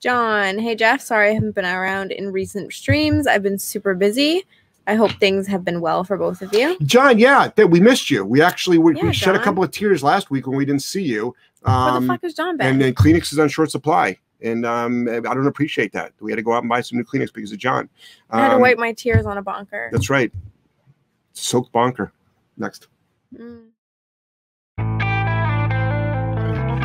John, hey Jeff, sorry I haven't been around in recent streams. I've been super busy. I hope things have been well for both of you. John, yeah, that we missed you. We actually we, Yeah, we shed a couple of tears last week when we didn't see you. Where the Um, fuck has John been? and then Kleenex is on short supply, and um, I don't appreciate that. We had to go out and buy some new Kleenex because of John. I had to Um, wipe my tears on a bonker. That's right. Soak bonker. Next. Mm.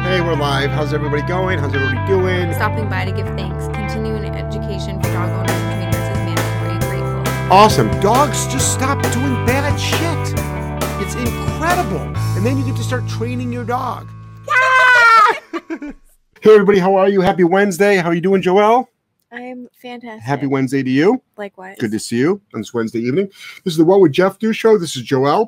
Hey, we're live. How's everybody going? How's everybody doing? Stopping by to give thanks. Continuing education for dog owners and trainers is mandatory. Grateful. Awesome. Dogs just stop doing bad shit. It's incredible. And then you get to start training your dog. Yeah! hey, everybody. How are you? Happy Wednesday. How are you doing, Joelle? I am fantastic. Happy Wednesday to you. Likewise. Good to see you on this Wednesday evening. This is the What Would Jeff Do show. This is Joelle.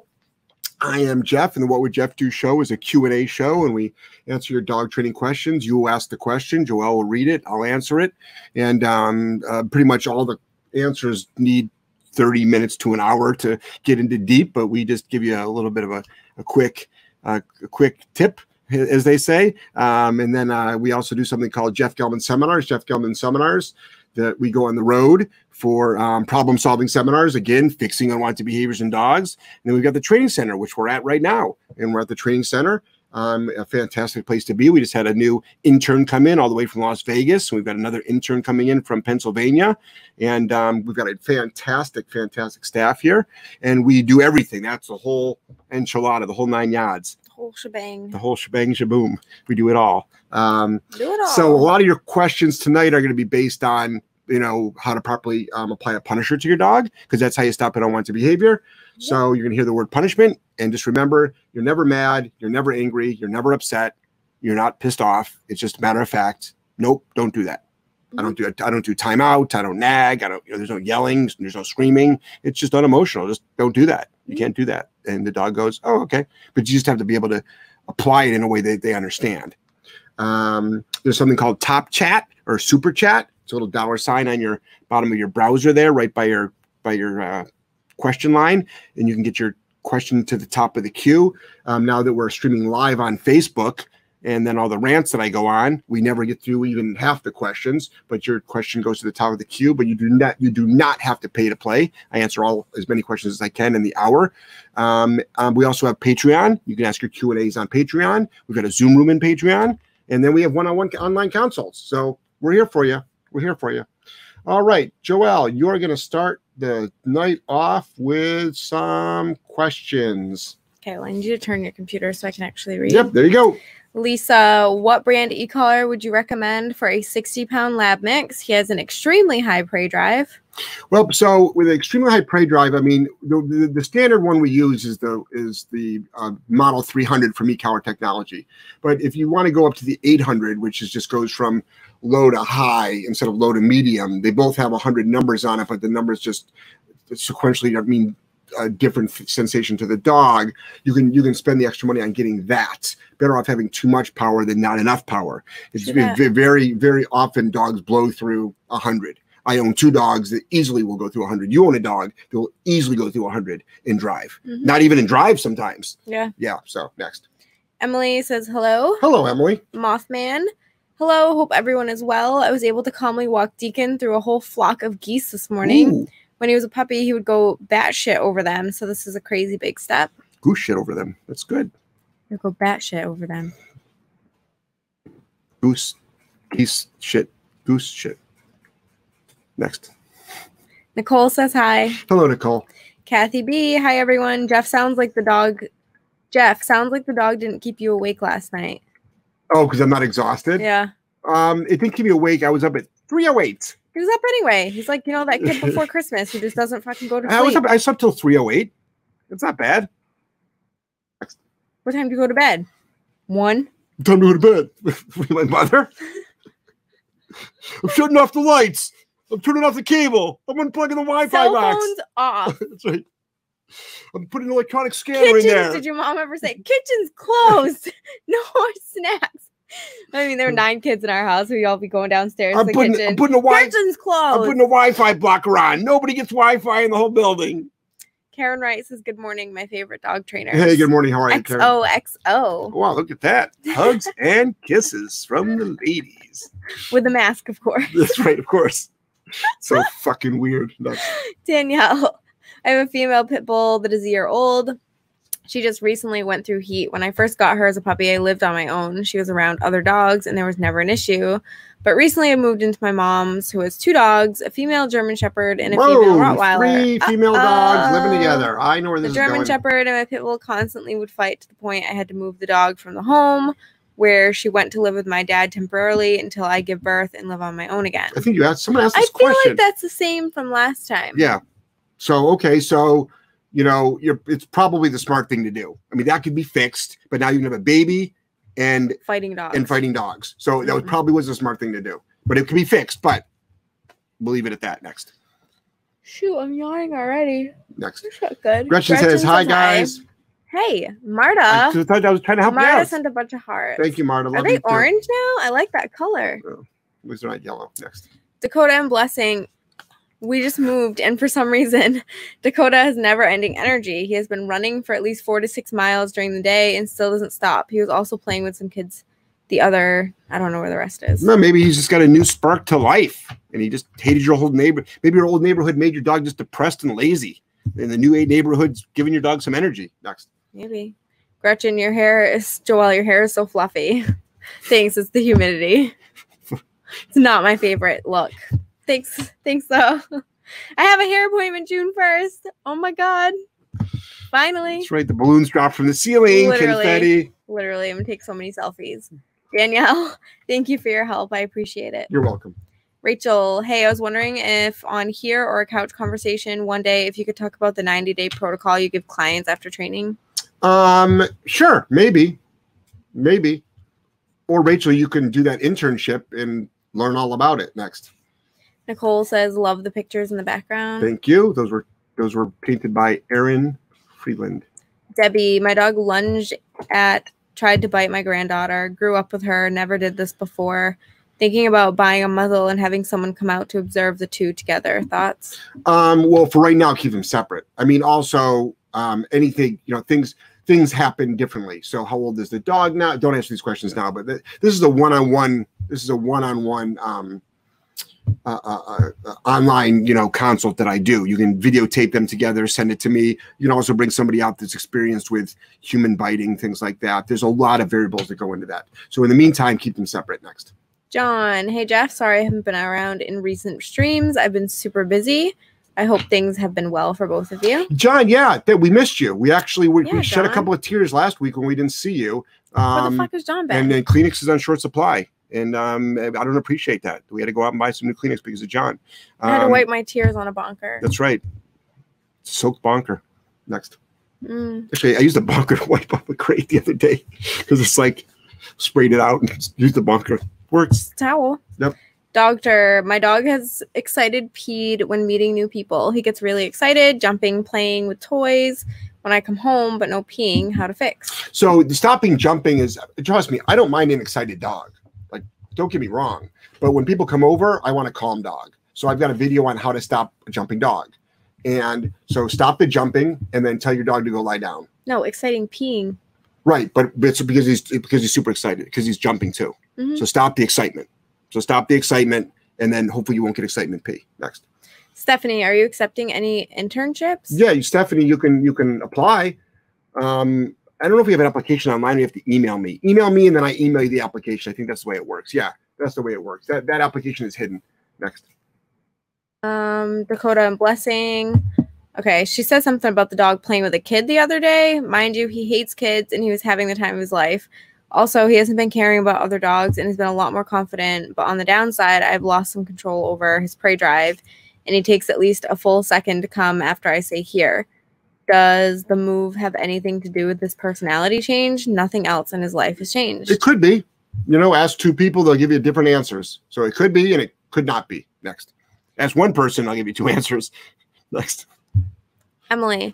I am Jeff, and the What Would Jeff Do show is a Q&A show, and we answer your dog training questions. You will ask the question. Joel will read it. I'll answer it. And um, uh, pretty much all the answers need 30 minutes to an hour to get into deep, but we just give you a little bit of a, a quick uh, a quick tip, as they say. Um, and then uh, we also do something called Jeff Gellman Seminars, Jeff Gellman Seminars, that we go on the road for um, problem solving seminars, again, fixing unwanted behaviors in dogs. And then we've got the training center, which we're at right now. And we're at the training center. Um, a fantastic place to be. We just had a new intern come in all the way from Las Vegas. We've got another intern coming in from Pennsylvania. And um, we've got a fantastic, fantastic staff here. And we do everything. That's the whole enchilada, the whole nine yards, The Whole shebang. the whole shebang shaboom. We do it all. Um, Do it all. so a lot of your questions tonight are going to be based on you know how to properly um, apply a punisher to your dog because that's how you stop an unwanted behavior. So you're going to hear the word punishment and just remember you're never mad, you're never angry, you're never upset, you're not pissed off. It's just a matter of fact. Nope, don't do that. I don't do I don't do timeout. I don't nag. I don't. You know, there's no yelling. There's no screaming. It's just unemotional. Just don't do that. You can't do that. And the dog goes, oh okay. But you just have to be able to apply it in a way that they understand. Um, there's something called Top Chat or Super Chat. It's a little dollar sign on your bottom of your browser there, right by your by your uh, question line, and you can get your question to the top of the queue. Um, now that we're streaming live on Facebook, and then all the rants that I go on, we never get through even half the questions. But your question goes to the top of the queue. But you do not you do not have to pay to play. I answer all as many questions as I can in the hour. Um, um, we also have Patreon. You can ask your Q and A's on Patreon. We've got a Zoom room in Patreon, and then we have one-on-one online consults. So we're here for you. We're here for you. All right, Joel, you're going to start the night off with some questions. okay, well, I need you to turn your computer so I can actually read. Yep, there you go. Lisa, what brand e-collar would you recommend for a 60 pound lab mix? He has an extremely high prey drive. Well, so with an extremely high prey drive, I mean, the, the, the standard one we use is the is the uh, Model 300 from eCollar Technology. But if you want to go up to the 800, which is just goes from low to high instead of low to medium, they both have 100 numbers on it, but the numbers just sequentially I mean a different sensation to the dog. You can you can spend the extra money on getting that. Better off having too much power than not enough power. It's ve- very very often dogs blow through 100. I own two dogs that easily will go through 100. You own a dog that will easily go through 100 in drive. Mhm. Not even in drive sometimes. Yeah. Yeah. So next. Emily says, hello. Hello, Emily. Mothman. Hello, hope everyone is well. I was able to calmly walk Deacon through a whole flock of geese this morning. Ooh, When he was a puppy, he would go batshit over them. So this is a crazy big step. goose shit over them. That's good. He'll go batshit over them. Goose, geese shit, goose shit. Next. Nicole says hi. Hello, Nicole. Kathy B. Hi everyone. Jeff sounds like the dog. Jeff sounds like the dog didn't keep you awake last night. Oh, because I'm not exhausted. Yeah. Um, it didn't keep me awake. I was up at 308. He was up anyway. He's like, you know, that kid before Christmas who just doesn't fucking go to sleep. I was up. I slept till 308. It's not bad. What time do you go to bed? One. Time to go to bed. my mother. I'm shutting off the lights. I'm turning off the cable. I'm unplugging the Wi-Fi Cell box. phones off. That's right. I'm putting an electronic scanner in there. Did your mom ever say kitchen's closed? no more snacks. I mean, there were hmm. nine kids in our house. We all be going downstairs to I'm the putting, kitchen. I'm putting a Wi- kitchen's I'm closed. putting a Wi-Fi blocker on. Nobody gets Wi-Fi in the whole building. Karen Wright says, Good morning, my favorite dog trainer. Hey, good morning. How are you, Karen? XOXO Wow, look at that. Hugs and kisses from the ladies. with a mask, of course. That's right, of course. So fucking weird. Nuts. Danielle, I have a female pit bull that is a year old. She just recently went through heat. When I first got her as a puppy, I lived on my own. She was around other dogs and there was never an issue. But recently I moved into my mom's, who has two dogs, a female German Shepherd and a female Rottweiler. three female dogs living Uh-oh. together. I know where The German is going. Shepherd and my pit bull constantly would fight to the point I had to move the dog from the home where she went to live with my dad temporarily until I give birth and live on my own again. I think you asked someone asked this I this feel like that's the same from last time. Yeah. So okay, so you know, you're it's probably the smart thing to do. I mean, that could be fixed, but now you can have a baby and Fighting dogs. and fighting dogs. So that was Mhm. probably was a smart thing to do. But it can be fixed, but we'll leave it at that next. Shoot, I'm yawning already. Next. That's not good. Gretchen, says, Hi guys. Hey, I Marta. thought I was trying to help you Marta out. sent a bunch of hearts. Thank you, Marta. Are Love they you too. orange now? I like that color. Oh, at least they're not yellow. Next. Dakota and Blessing. We just moved, and for some reason, Dakota has never ending energy. He has been running for at least four to six miles during the day and still doesn't stop. He was also playing with some kids. The other, I don't know where the rest is. No, maybe he's just got a new spark to life, and he just hated your old neighbor. Maybe your old neighborhood made your dog just depressed and lazy, and the new neighborhood's giving your dog some energy. Next. Maybe. Gretchen, your hair is Joelle, your hair is so fluffy. Thanks, it's the humidity. it's not my favorite look. Thanks. Thanks though. I have a hair appointment June 1st. Oh my god. Finally. That's right. The balloons dropped from the ceiling. Literally. Confetti. Literally, I'm gonna take so many selfies. Danielle, thank you for your help. I appreciate it. You're welcome. Rachel, hey, I was wondering if on here or a couch conversation one day, if you could talk about the 90 day protocol you give clients after training. Um, sure, maybe, maybe, or Rachel, you can do that internship and learn all about it next. Nicole says, love the pictures in the background. Thank you. Those were those were painted by Aaron Freeland. Debbie, my dog lunged at, tried to bite my granddaughter, grew up with her, never did this before. Thinking about buying a muzzle and having someone come out to observe the two together. Thoughts? Um, well, for right now, keep them separate. I mean, also, um, anything you know, things things happen differently. So, how old is the dog now? Don't answer these questions now. But th- this is a one-on-one. This is a one-on-one um, uh, uh, uh, online, you know, consult that I do. You can videotape them together, send it to me. You can also bring somebody out that's experienced with human biting, things like that. There's a lot of variables that go into that. So, in the meantime, keep them separate. Next. John, hey Jeff, sorry I haven't been around in recent streams. I've been super busy. I hope things have been well for both of you. John, yeah, that we missed you. We actually we, Yeah, we shed a couple of tears last week when we didn't see you. Where the Um, fuck is John been? and then Kleenex is on short supply, and um, I don't appreciate that. We had to go out and buy some new Kleenex because of John. I had to Um, wipe my tears on a bonker. That's right. Soak bonker. Next, Mm. actually, I used a bonker to wipe off the crate the other day because it's like sprayed it out and used the bonker. Works. towel. Yep. Doctor, my dog has excited peed when meeting new people. He gets really excited, jumping, playing with toys when I come home, but no peeing. How to fix? So the stopping jumping is trust me, I don't mind an excited dog. Like, don't get me wrong. But when people come over, I want a calm dog. So I've got a video on how to stop a jumping dog. And so stop the jumping and then tell your dog to go lie down. No, exciting peeing. Right, but it's because he's because he's super excited because he's jumping too. Mhm. So stop the excitement. So stop the excitement, and then hopefully you won't get excitement P. Next, Stephanie, are you accepting any internships? yeah, you, Stephanie, you can you can apply. Um, I don't know if we have an application online. You have to email me. Email me, and then I email you the application. I think that's the way it works. Yeah, that's the way it works. That that application is hidden. Next, Um, Dakota and Blessing. Okay, she said something about the dog playing with a kid the other day. Mind you, he hates kids and he was having the time of his life. Also, he hasn't been caring about other dogs and has been a lot more confident. But on the downside, I've lost some control over his prey drive, and he takes at least a full second to come after I say here. Does the move have anything to do with this personality change? Nothing else in his life has changed. it could be. You know, ask two people, they'll give you different answers. So it could be, and it could not be. Next, ask one person, I'll give you two answers. Next. Emily,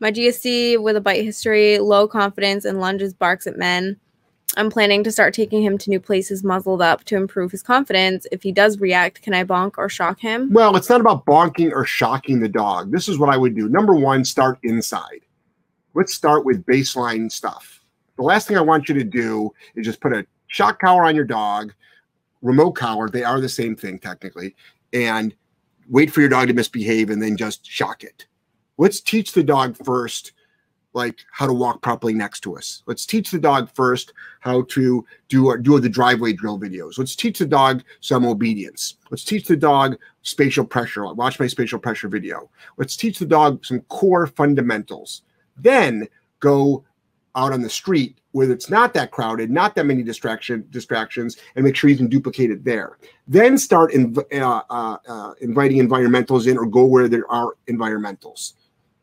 my GSC with a bite history, low confidence, and lunges barks at men. I'm planning to start taking him to new places muzzled up to improve his confidence. If he does react, can I bonk or shock him? Well, it's not about bonking or shocking the dog. This is what I would do. Number one, start inside. Let's start with baseline stuff. The last thing I want you to do is just put a shock collar on your dog, remote collar. They are the same thing technically, and wait for your dog to misbehave and then just shock it. Let's teach the dog first like how to walk properly next to us. Let's teach the dog first how to do do the driveway drill videos. Let's teach the dog some obedience. Let's teach the dog spatial pressure. Watch my spatial pressure video. Let's teach the dog some core fundamentals. Then go out on the street where it's not that crowded, not that many distraction distractions, and make sure you can duplicate it there. Then start inv- uh, uh, uh, inviting environmentals in, or go where there are environmentals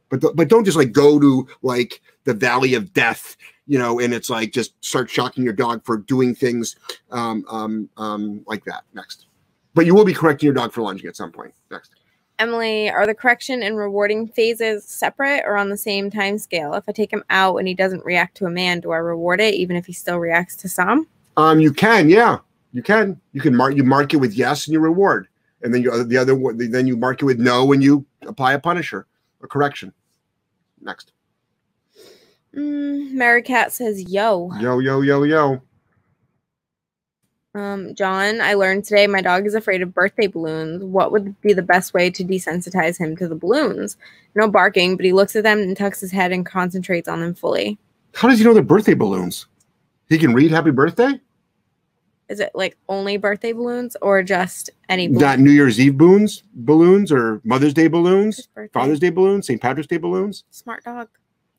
but th- but don't just like go to like the valley of death you know and it's like just start shocking your dog for doing things um, um, um, like that. Next. But you will be correcting your dog for lunging at some point. Next. Emily, are the correction and rewarding phases separate or on the same time scale? If I take him out and he doesn't react to a man, do I reward it even if he still reacts to some? um you can yeah. You can. You can mark you mark it with yes and you reward. And then you the other one then you mark it with no and you apply a punisher a correction next Mm, Mary Cat says, yo. yo yo yo yo Um, John, I learned today my dog is afraid of birthday balloons. What would be the best way to desensitize him to the balloons? No barking, but he looks at them and tucks his head and concentrates on them fully. how does he know they're birthday balloons he can read happy birthday Is it like only birthday balloons or just any balloons? not new year's eve balloons balloons or mother's day balloons Father's Day balloons, St. Patrick's Day balloons, Smart dog.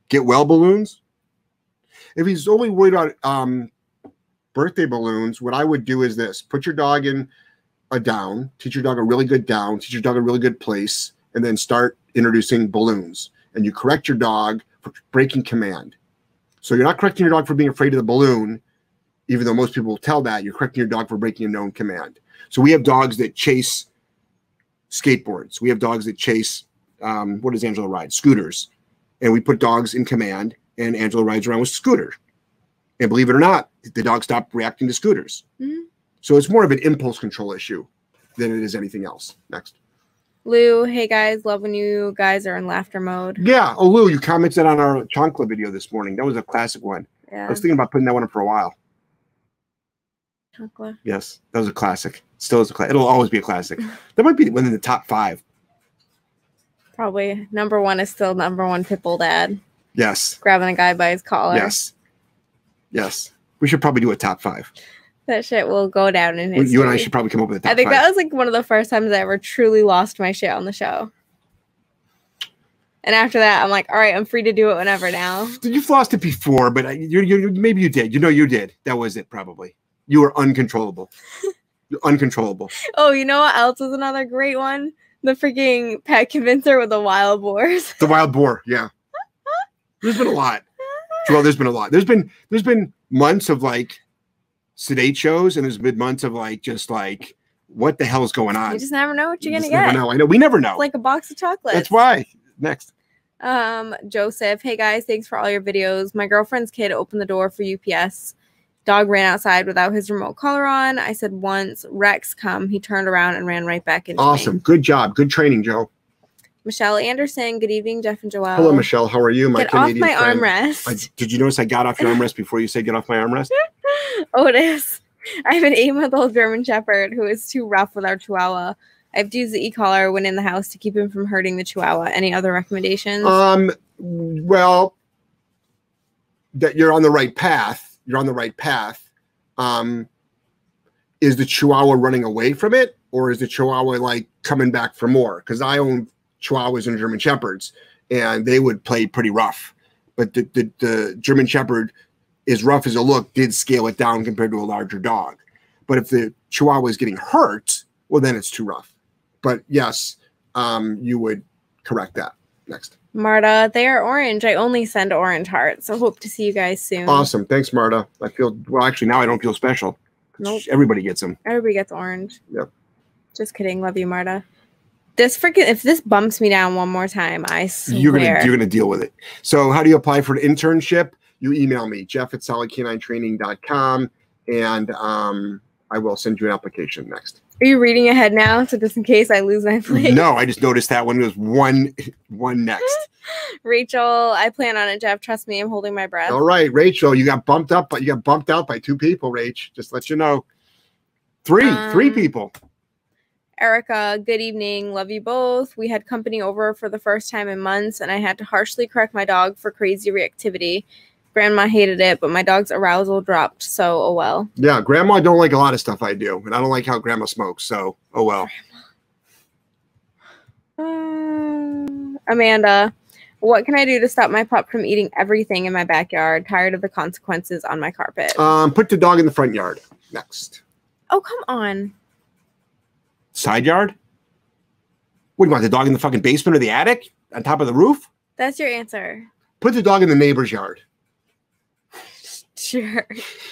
get well balloons. If he's only worried about um, birthday balloons, what I would do is this put your dog in a down, teach your dog a really good down, teach your dog a really good place, and then start introducing balloons. And you correct your dog for breaking command. So you're not correcting your dog for being afraid of the balloon, even though most people tell that. You're correcting your dog for breaking a known command. So we have dogs that chase skateboards. We have dogs that chase um, what does Angela ride? Scooters. And we put dogs in command, and Angela rides around with scooters. And believe it or not, the dog stopped reacting to scooters. Mhm. So it's more of an impulse control issue than it is anything else. Next. Lou, hey guys, love when you guys are in laughter mode. Yeah. Oh, Lou, you commented on our Chancla video this morning. That was a classic one. I was thinking about putting that one up for a while. Chocolate. Yes, that was a classic. Still is a classic. It'll always be a classic. That might be one in the top five. Probably number one is still number one pitbull dad. Yes. Grabbing a guy by his collar. Yes. Yes. We should probably do a top five. That shit will go down in history. You and I should probably come up with a top I think five. that was like one of the first times I ever truly lost my shit on the show. And after that, I'm like, all right, I'm free to do it whenever now. You've lost it before, but I- you, you, maybe you did. You know, you did. That was it, probably. You were uncontrollable. You're uncontrollable. Oh, you know what else was another great one? The freaking pet convincer with the wild boars. The wild boar. Yeah. There's been a lot. Well, there's been a lot. There's been there's been months of like sedate shows, and there's been months of like just like what the hell's going on. You just never know what you're You gonna get. know. I know. We never know. It's like a box of chocolates. That's why. Next. Um, Joseph, hey guys, thanks for all your videos. My girlfriend's kid opened the door for UPS. Dog ran outside without his remote collar on. I said once, Rex, come. He turned around and ran right back into me. Awesome. Good job. Good training, Joe. Michelle Anderson, good evening, Jeff and Joelle. Hello, Michelle. How are you? My Get off my friend. armrest. I, did you notice I got off your armrest before you said get off my armrest? Otis. I have an eight month old German Shepherd who is too rough with our Chihuahua. I have to use the e collar when in the house to keep him from hurting the Chihuahua. Any other recommendations? Um, well, that you're on the right path. You're on the right path. Um, is the Chihuahua running away from it, or is the Chihuahua like coming back for more? Because I own Chihuahuas and German Shepherds, and they would play pretty rough. But the, the the German Shepherd, as rough as it looked, did scale it down compared to a larger dog. But if the Chihuahua is getting hurt, well, then it's too rough. But yes, um, you would correct that. Next. Marta, they are orange. I only send orange hearts. So hope to see you guys soon. Awesome. Thanks, Marta. I feel well. Actually, now I don't feel special. Nope. Everybody gets them. Everybody gets orange. Yep. Just kidding. Love you, Marta. This freaking if this bumps me down one more time, I swear. You're gonna you're gonna deal with it. So, how do you apply for an internship? you email me, Jeff at solidk9training.com, and um, I will send you an application next. Are you reading ahead now? So just in case I lose my place. No, I just noticed that one was one one next. Rachel, I plan on it, Jeff. Trust me, I'm holding my breath. All right, Rachel, you got bumped up, but you got bumped out by two people, Rach. Just let you know. Three, three Um, people. Erica, good evening. Love you both. We had company over for the first time in months, and I had to harshly correct my dog for crazy reactivity. Grandma hated it, but my dog's arousal dropped, so oh well. Yeah, grandma don't like a lot of stuff I do, and I don't like how grandma smokes. So, oh well. Um, Amanda, what can I do to stop my pup from eating everything in my backyard? Tired of the consequences on my carpet. Um, put the dog in the front yard. Next, oh, come on. side yard. What do you want? The dog in the fucking basement or the attic on top of the roof? That's your answer. Put the dog in the neighbor's yard. Sure.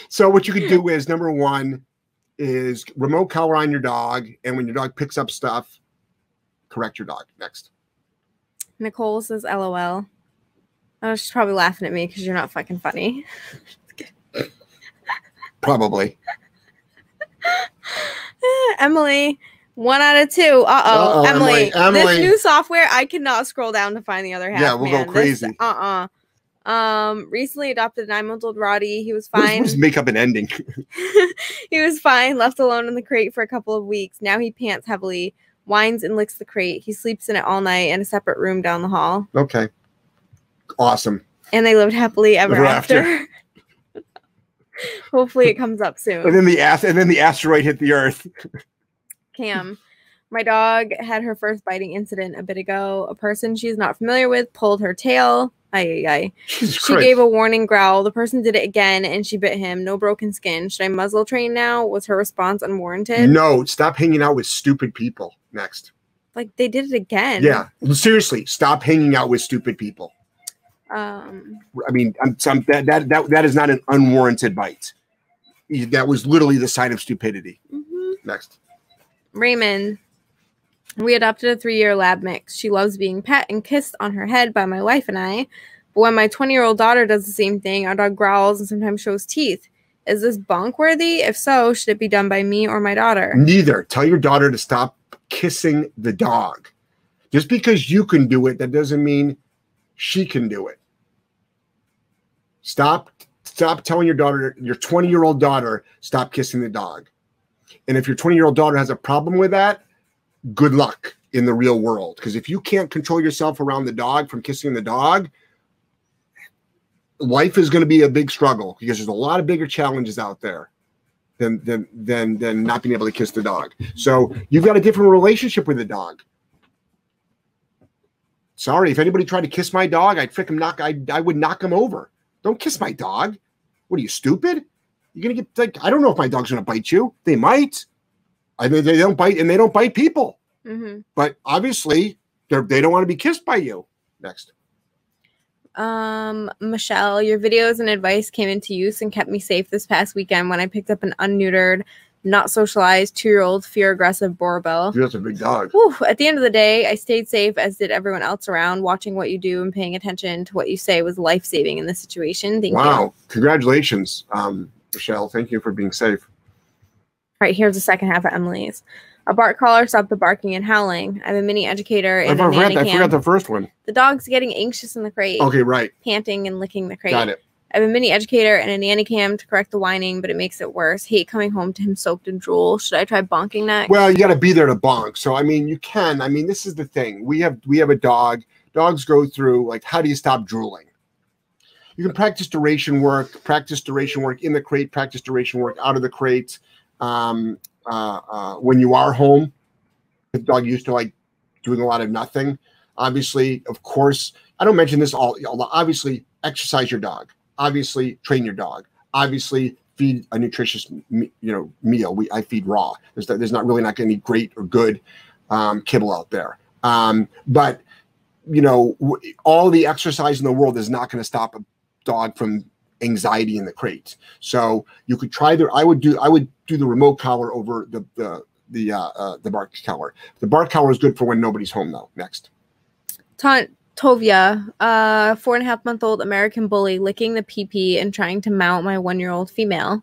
So what you could do is number one is remote collar on your dog, and when your dog picks up stuff, correct your dog. Next. Nicole says LOL. Oh, she's probably laughing at me because you're not fucking funny. Probably. Emily, one out of two. Uh Uh-oh, oh, Emily. Emily. This new software, I cannot scroll down to find the other half. Yeah, we'll go man. crazy. Uh uh Um, recently adopted a nine month old Rottie. He was fine. we'll just make up an ending. he was fine, left alone in the crate for a couple of weeks. Now he pants heavily, whines and licks the crate. He sleeps in it all night in a separate room down the hall. Okay. Awesome. And they lived happily ever Ever after. after. Hopefully it comes up soon. And then the ass and then the asteroid hit the earth. Cam. My dog had her first biting incident a bit ago. A person she's not familiar with pulled her tail. Ay, ay, ay. She Christ. gave a warning growl. The person did it again and she bit him. No broken skin. Should I muzzle train now? Was her response unwarranted? no, stop hanging out with stupid people. Next. Like they did it again. Yeah. Seriously, stop hanging out with stupid people. Um, I mean, I'm, some, that, that that that is not an unwarranted bite. That was literally the sign of stupidity. mhm. Next. Raymond. We adopted a three year lab mix. She loves being pet and kissed on her head by my wife and I. But when my 20 year old daughter does the same thing, our dog growls and sometimes shows teeth. Is this bonk worthy? If so, should it be done by me or my daughter? Neither. Tell your daughter to stop kissing the dog. Just because you can do it, that doesn't mean she can do it. Stop stop telling your daughter, your 20 year old daughter, stop kissing the dog. And if your 20 year old daughter has a problem with that, good luck in the real world. Because if you can't control yourself around the dog from kissing the dog, life is going to be a big struggle because there's a lot of bigger challenges out there than than than than not being able to kiss the dog. So you've got a different relationship with the dog. Sorry, if anybody tried to kiss my dog, I'd freaking knock. I I would knock him over. Don't kiss my dog. What are you stupid? You're gonna get like I don't know if my dog's gonna bite you. They might. I mean, they don't bite and they don't bite people. hmm But obviously, they're they don't want to be kissed by you. Next. Um, Michelle, your videos and advice came into use and kept me safe this past weekend when I picked up an unneutered, not socialized two year old fear aggressive Boerboel. Dude, that's a big dog. Whew, at the end of the day, I stayed safe, as did everyone else around. Watching what you do and paying attention to what you say was life saving in this situation. Thank you. Wow! Congratulations, um, Michelle. Thank you for being safe. All right, here's the second half of Emily's. A bark collar stopped the barking and howling. I'm a mini educator I and a forgot, I forgot the first one. The dog's getting anxious in the crate, Okay, right. panting and licking the crate. Got it. I'm a mini educator and a nanny cam to correct the whining, but it makes it worse. Hate coming home to him soaked in drool. Should I try bonking next? Well, you got to be there to bonk. So I mean, you can. I mean, this is the thing. We have we have a dog. Dogs go through like, how do you stop drooling? You can practice duration work, practice duration work in the crate, practice duration work out of the crate. Um, uh, uh, when you are home, the dog used to like doing a lot of nothing. Obviously, of course, I don't mention this all. Obviously, exercise your dog. Obviously, train your dog. Obviously, feed a nutritious, you know, meal. We I feed raw. There's there's not really not any great or good um, kibble out there. Um, but you know, all the exercise in the world is not going to stop a dog from anxiety in the crate. So you could try the. I would do. I would do the remote collar over the the the uh, uh, the bark collar. The bark collar is good for when nobody's home though. Next. Taunt Tovia, a four and a half month old American bully, licking the pee pee and trying to mount my one year old female.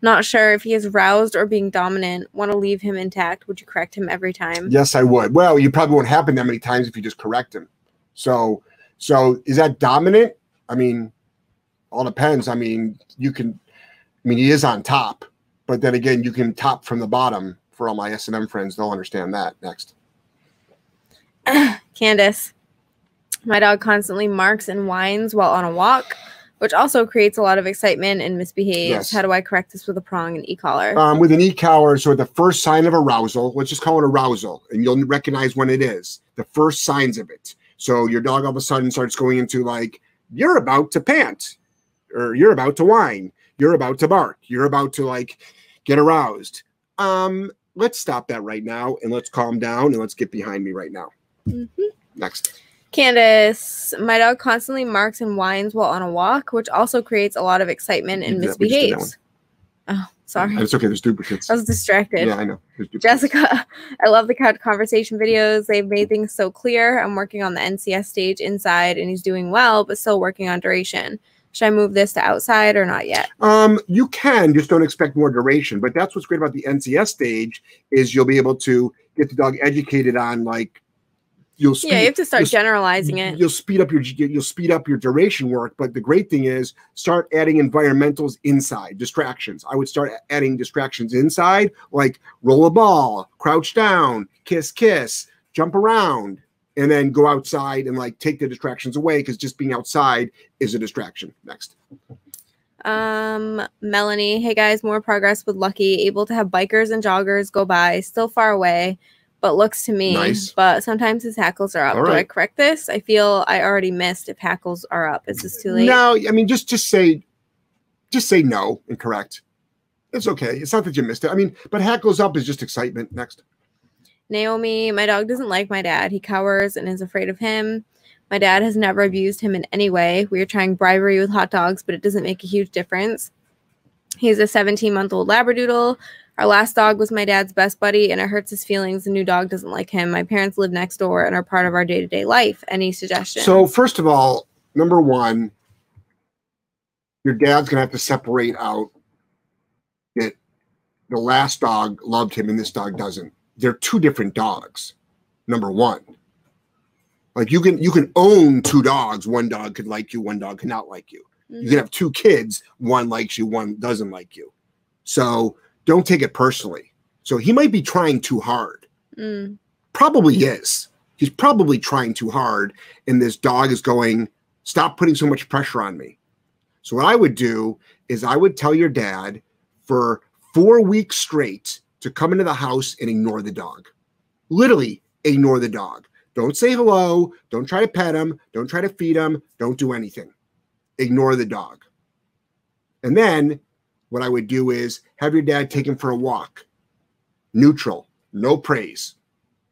Not sure if he is roused or being dominant. Want to leave him intact. Would you correct him every time? Yes, I would. Well, you probably won't happen that many times if you just correct him. So, so is that dominant? I mean, all depends. I mean, you can. I mean, he is on top, but then again, you can top from the bottom. For all my S and M friends, they'll understand that. Next, Candace. My dog constantly marks and whines while on a walk, which also creates a lot of excitement and misbehaves. Yes. How do I correct this with a prong and e-collar? um, with an e collar, so the first sign of arousal, let's just call it arousal, and you'll recognize when it is. The first signs of it. So your dog all of a sudden starts going into like, you're about to pant, or you're about to whine, you're about to bark, you're about to like get aroused. Um, let's stop that right now and let's calm down and let's get behind me right now. Mm-hmm. Next. Candace, my dog constantly marks and whines while on a walk, which also creates a lot of excitement and Yeah, we just did that misbehaves. Oh, sorry. It's okay, there's duplicates. I was distracted. Yeah, I know. Jessica, I love the couch conversation videos. They've made things so clear. I'm working on the NCS stage inside and he's doing well, but still working on duration. Should I move this to outside or not yet? Um, you can just don't expect more duration, but that's what's great about the NCS stage is you'll be able to get the dog educated on like you'll speed, yeah, you have to start generalizing it. You'll speed up your you'll speed up your duration work, but the great thing is start adding environmentals inside distractions. I would start adding distractions inside, like roll a ball, crouch down, kiss, kiss, jump around, and then go outside and like take the distractions away because just being outside is a distraction. Next. Um, Melanie, hey guys, more progress with Lucky, able to have bikers and joggers go by, still far away, but looks to me. Nice. But sometimes his hackles are up. All Do I correct this? I feel I already missed if hackles are up. Is this too late? No, I mean just just say just say no and correct. It's okay. It's not that you missed it. I mean, but hackles up is just excitement. Next. Naomi, my dog doesn't like my dad. He cowers and is afraid of him. My dad has never abused him in any way. We are trying bribery with hot dogs, but it doesn't make a huge difference. He's a 17 month old Labradoodle. Our last dog was my dad's best buddy, and it hurts his feelings. The new dog doesn't like him. My parents live next door and are part of our day to day life. Any suggestions? So first of all, number one, your dad's gonna have to separate out that the last dog loved him and this dog doesn't. They're two different dogs. Number one. Like you can you can own two dogs. One dog could like you, one dog cannot like you. You can have two kids, one likes you, one doesn't like you. So don't take it personally. So he might be trying too hard. Mm. Probably is. He's probably trying too hard, and this dog is going, stop putting so much pressure on me. So what I would do is I would tell your dad for four weeks straight to come into the house and ignore the dog. Literally ignore the dog. Don't say hello. Don't try to pet him. Don't try to feed him. Don't do anything. Ignore the dog. And then what I would do is have your dad take him for a walk. Neutral, no praise,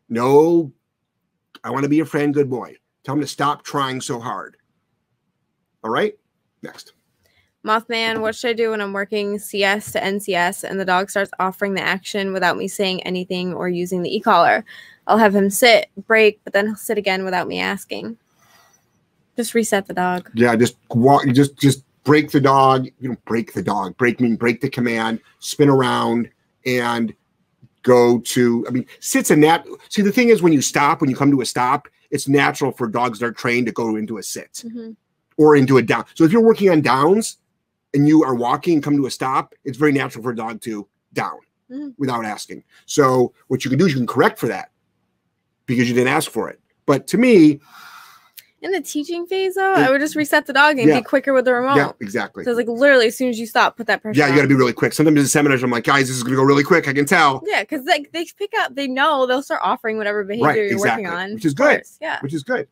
no, I want to be your friend, good boy. Tell him to stop trying so hard. All right, next. Mothman, what should I do when I'm working CS to NCS and the dog starts offering the action without me saying anything or using the e collar? I'll have him sit, break, but then he'll sit again without me asking. Just reset the dog. Yeah, just walk, just just break the dog. You know, break the dog. Break mean break the command. Spin around and go to. I mean, sits a nat. See, the thing is, when you stop, when you come to a stop, it's natural for dogs that are trained to go into a sit. Mhm. or into a down. So if you're working on downs and you are walking and come to a stop, it's very natural for a dog to down Mhm. without asking. So what you can do is you can correct for that because you didn't ask for it. But to me, In the teaching phase, though, I would just reset the dog and Yeah. be quicker with the remote. yeah, exactly. So it's like literally as soon as you stop, put that pressure. Yeah, you got to be really quick. Sometimes in seminars, I'm like, guys, this is going to go really quick. I can tell, Yeah, because like they pick up, they know they'll start offering whatever behavior Right, you're exactly, working on, which is good. Yeah. which is good.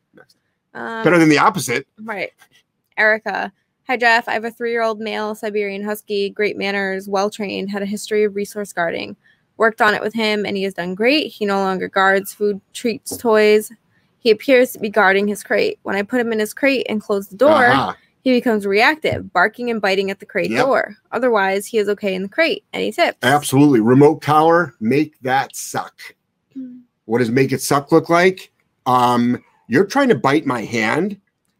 Um, Better than the opposite. Right. Erica. Hi, Jeff. I have a three year old male Siberian Husky, great manners, well trained, had a history of resource guarding. Worked on it with him, and he has done great. He no longer guards food, treats, toys. He appears to be guarding his crate. When I put him in his crate and close the door, Aha. he becomes reactive, barking and biting at the crate Yep. door. Otherwise, he is okay in the crate. Any tips? Absolutely. Remote collar, make that suck. What does make it suck look like? Um, You're trying to bite my hand.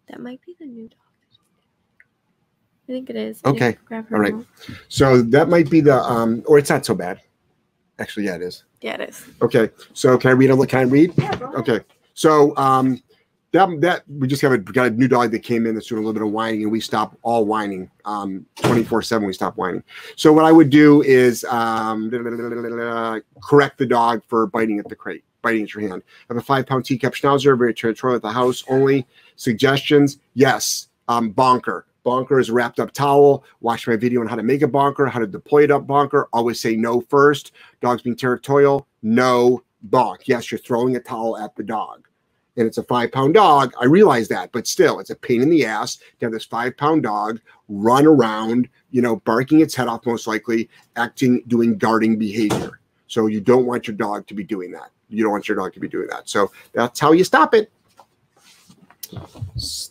That might be the new dog. I think it is. Okay. to grab her All right. remote. So that might be the um, or it's not so bad. Actually, yeah, it is. Yeah, it is. Okay. So can I read a Can I read? Yeah. Okay. So um, that that we just got a got a new dog that came in that's doing a little bit of whining, and we stop all whining. Um, twenty four seven, we stop whining. So what I would do is um, correct the dog for biting at the crate, biting at your hand. I have a five pound teacup schnauzer, very territorial at the house only. Suggestions? Yes. Um, bonker. Bonker is wrapped up towel. Watch my video on how to make a bonker, how to deploy it up bonker. Always say no first. Dogs being territorial, no bonk. Yes, you're throwing a towel at the dog. And it's a five pound dog. I realize that, but still, it's a pain in the ass to have this five pound dog run around, you know, barking its head off, most likely, acting, doing guarding behavior. So you don't want your dog to be doing that. You don't want your dog to be doing that. So that's how you stop it.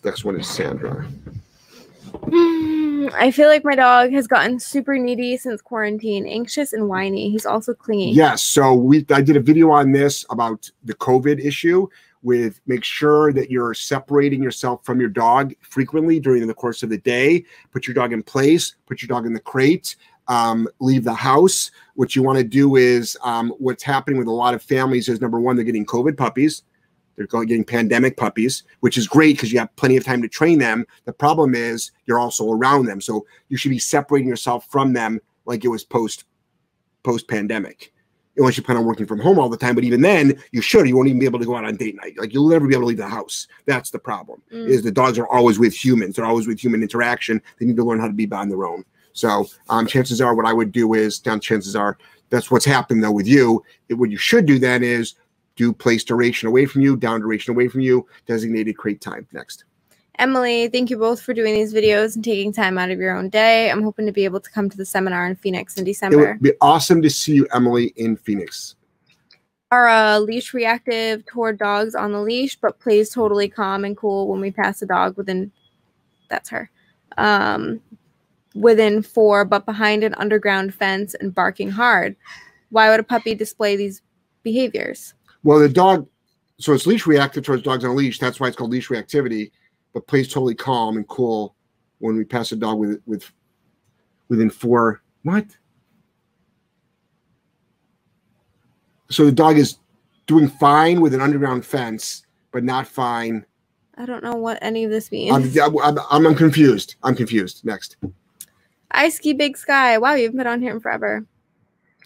Next one is Sandra. Hmm, I feel like my dog has gotten super needy since quarantine, anxious and whiny. He's also clingy. Yes. So we I did a video on this about the COVID issue with make sure that you're separating yourself from your dog frequently during the course of the day. Put your dog in place, put your dog in the crate, um, leave the house. What you want to do is um, what's happening with a lot of families is number one, they're getting COVID puppies. They're going getting pandemic puppies, which is great because you have plenty of time to train them. The problem is you're also around them. So you should be separating yourself from them like it was post post pandemic. Unless you plan on working from home all the time, but even then, you should. You won't even be able to go out on date night. Like you'll never be able to leave the house. That's the problem. Mm. Is the dogs are always with humans. They're always with human interaction. They need to learn how to be on their own. So um, chances are, what I would do is, down chances are, that's what's happened though with you. It- what you should do then is do place duration away from you, down duration away from you, designated crate time. Next. Emily, thank you both for doing these videos and taking time out of your own day. I'm hoping to be able to come to the seminar in Phoenix in December. It would be awesome to see you, Emily, in Phoenix. Are uh, leash reactive toward dogs on the leash, but plays totally calm and cool when we pass a dog within. That's her. Um, within four, but behind an underground fence and barking hard. Why would a puppy display these behaviors? Well, the dog, so it's leash reactive towards dogs on a leash. That's why it's called leash reactivity, but plays totally calm and cool when we pass a dog with with within four. What? So the dog is doing fine with an underground fence, but not fine. I don't know what any of this I'm, means. I'm, I'm, I'm confused. I'm confused. Next. I ski big sky. Wow, you've been on here in forever.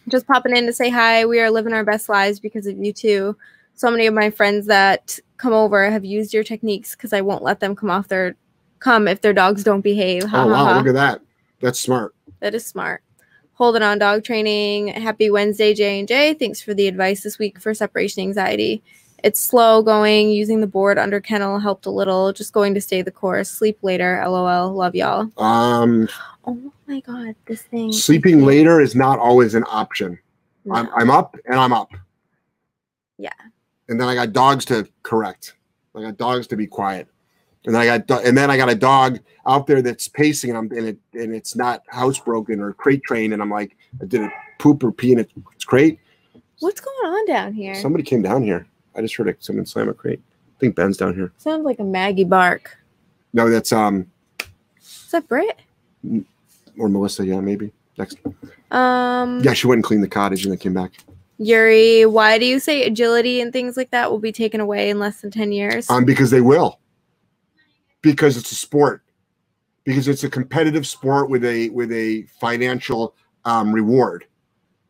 Just popping in to say hi. We are living our best lives because of you too. So many of my friends that come over have used your techniques because I won't let them come off their come if their dogs don't behave. Ha, Oh ha, wow, ha. look at that. That's smart. That is smart. Holding on dog training. Happy Wednesday, J and J. Thanks for the advice this week for separation anxiety. It's slow going. Using the board under kennel helped a little. Just going to stay the course. Sleep later. LOL. Love y'all. Um, Oh my god, this thing. sleeping later is not always an option. I'm, I'm up and I'm up. Yeah. And then I got dogs to correct. I got dogs to be quiet. And then I got and then I got a dog out there that's pacing and I'm and it and it's not housebroken or crate trained and I'm like I did it poop or pee in its crate. What's going on down here? Somebody came down here. I just heard a, someone slam a crate. I think Ben's down here. Sounds like a Maggie bark. No, that's um Is that Brit? Or Melissa. Yeah, maybe next. Um, Yeah, she went and cleaned the cottage and then came back. Yuri, why do you say agility and things like that will be taken away in less than 10 years? Um, because they will. Because it's a sport. Because it's a competitive sport with a with a financial um, reward,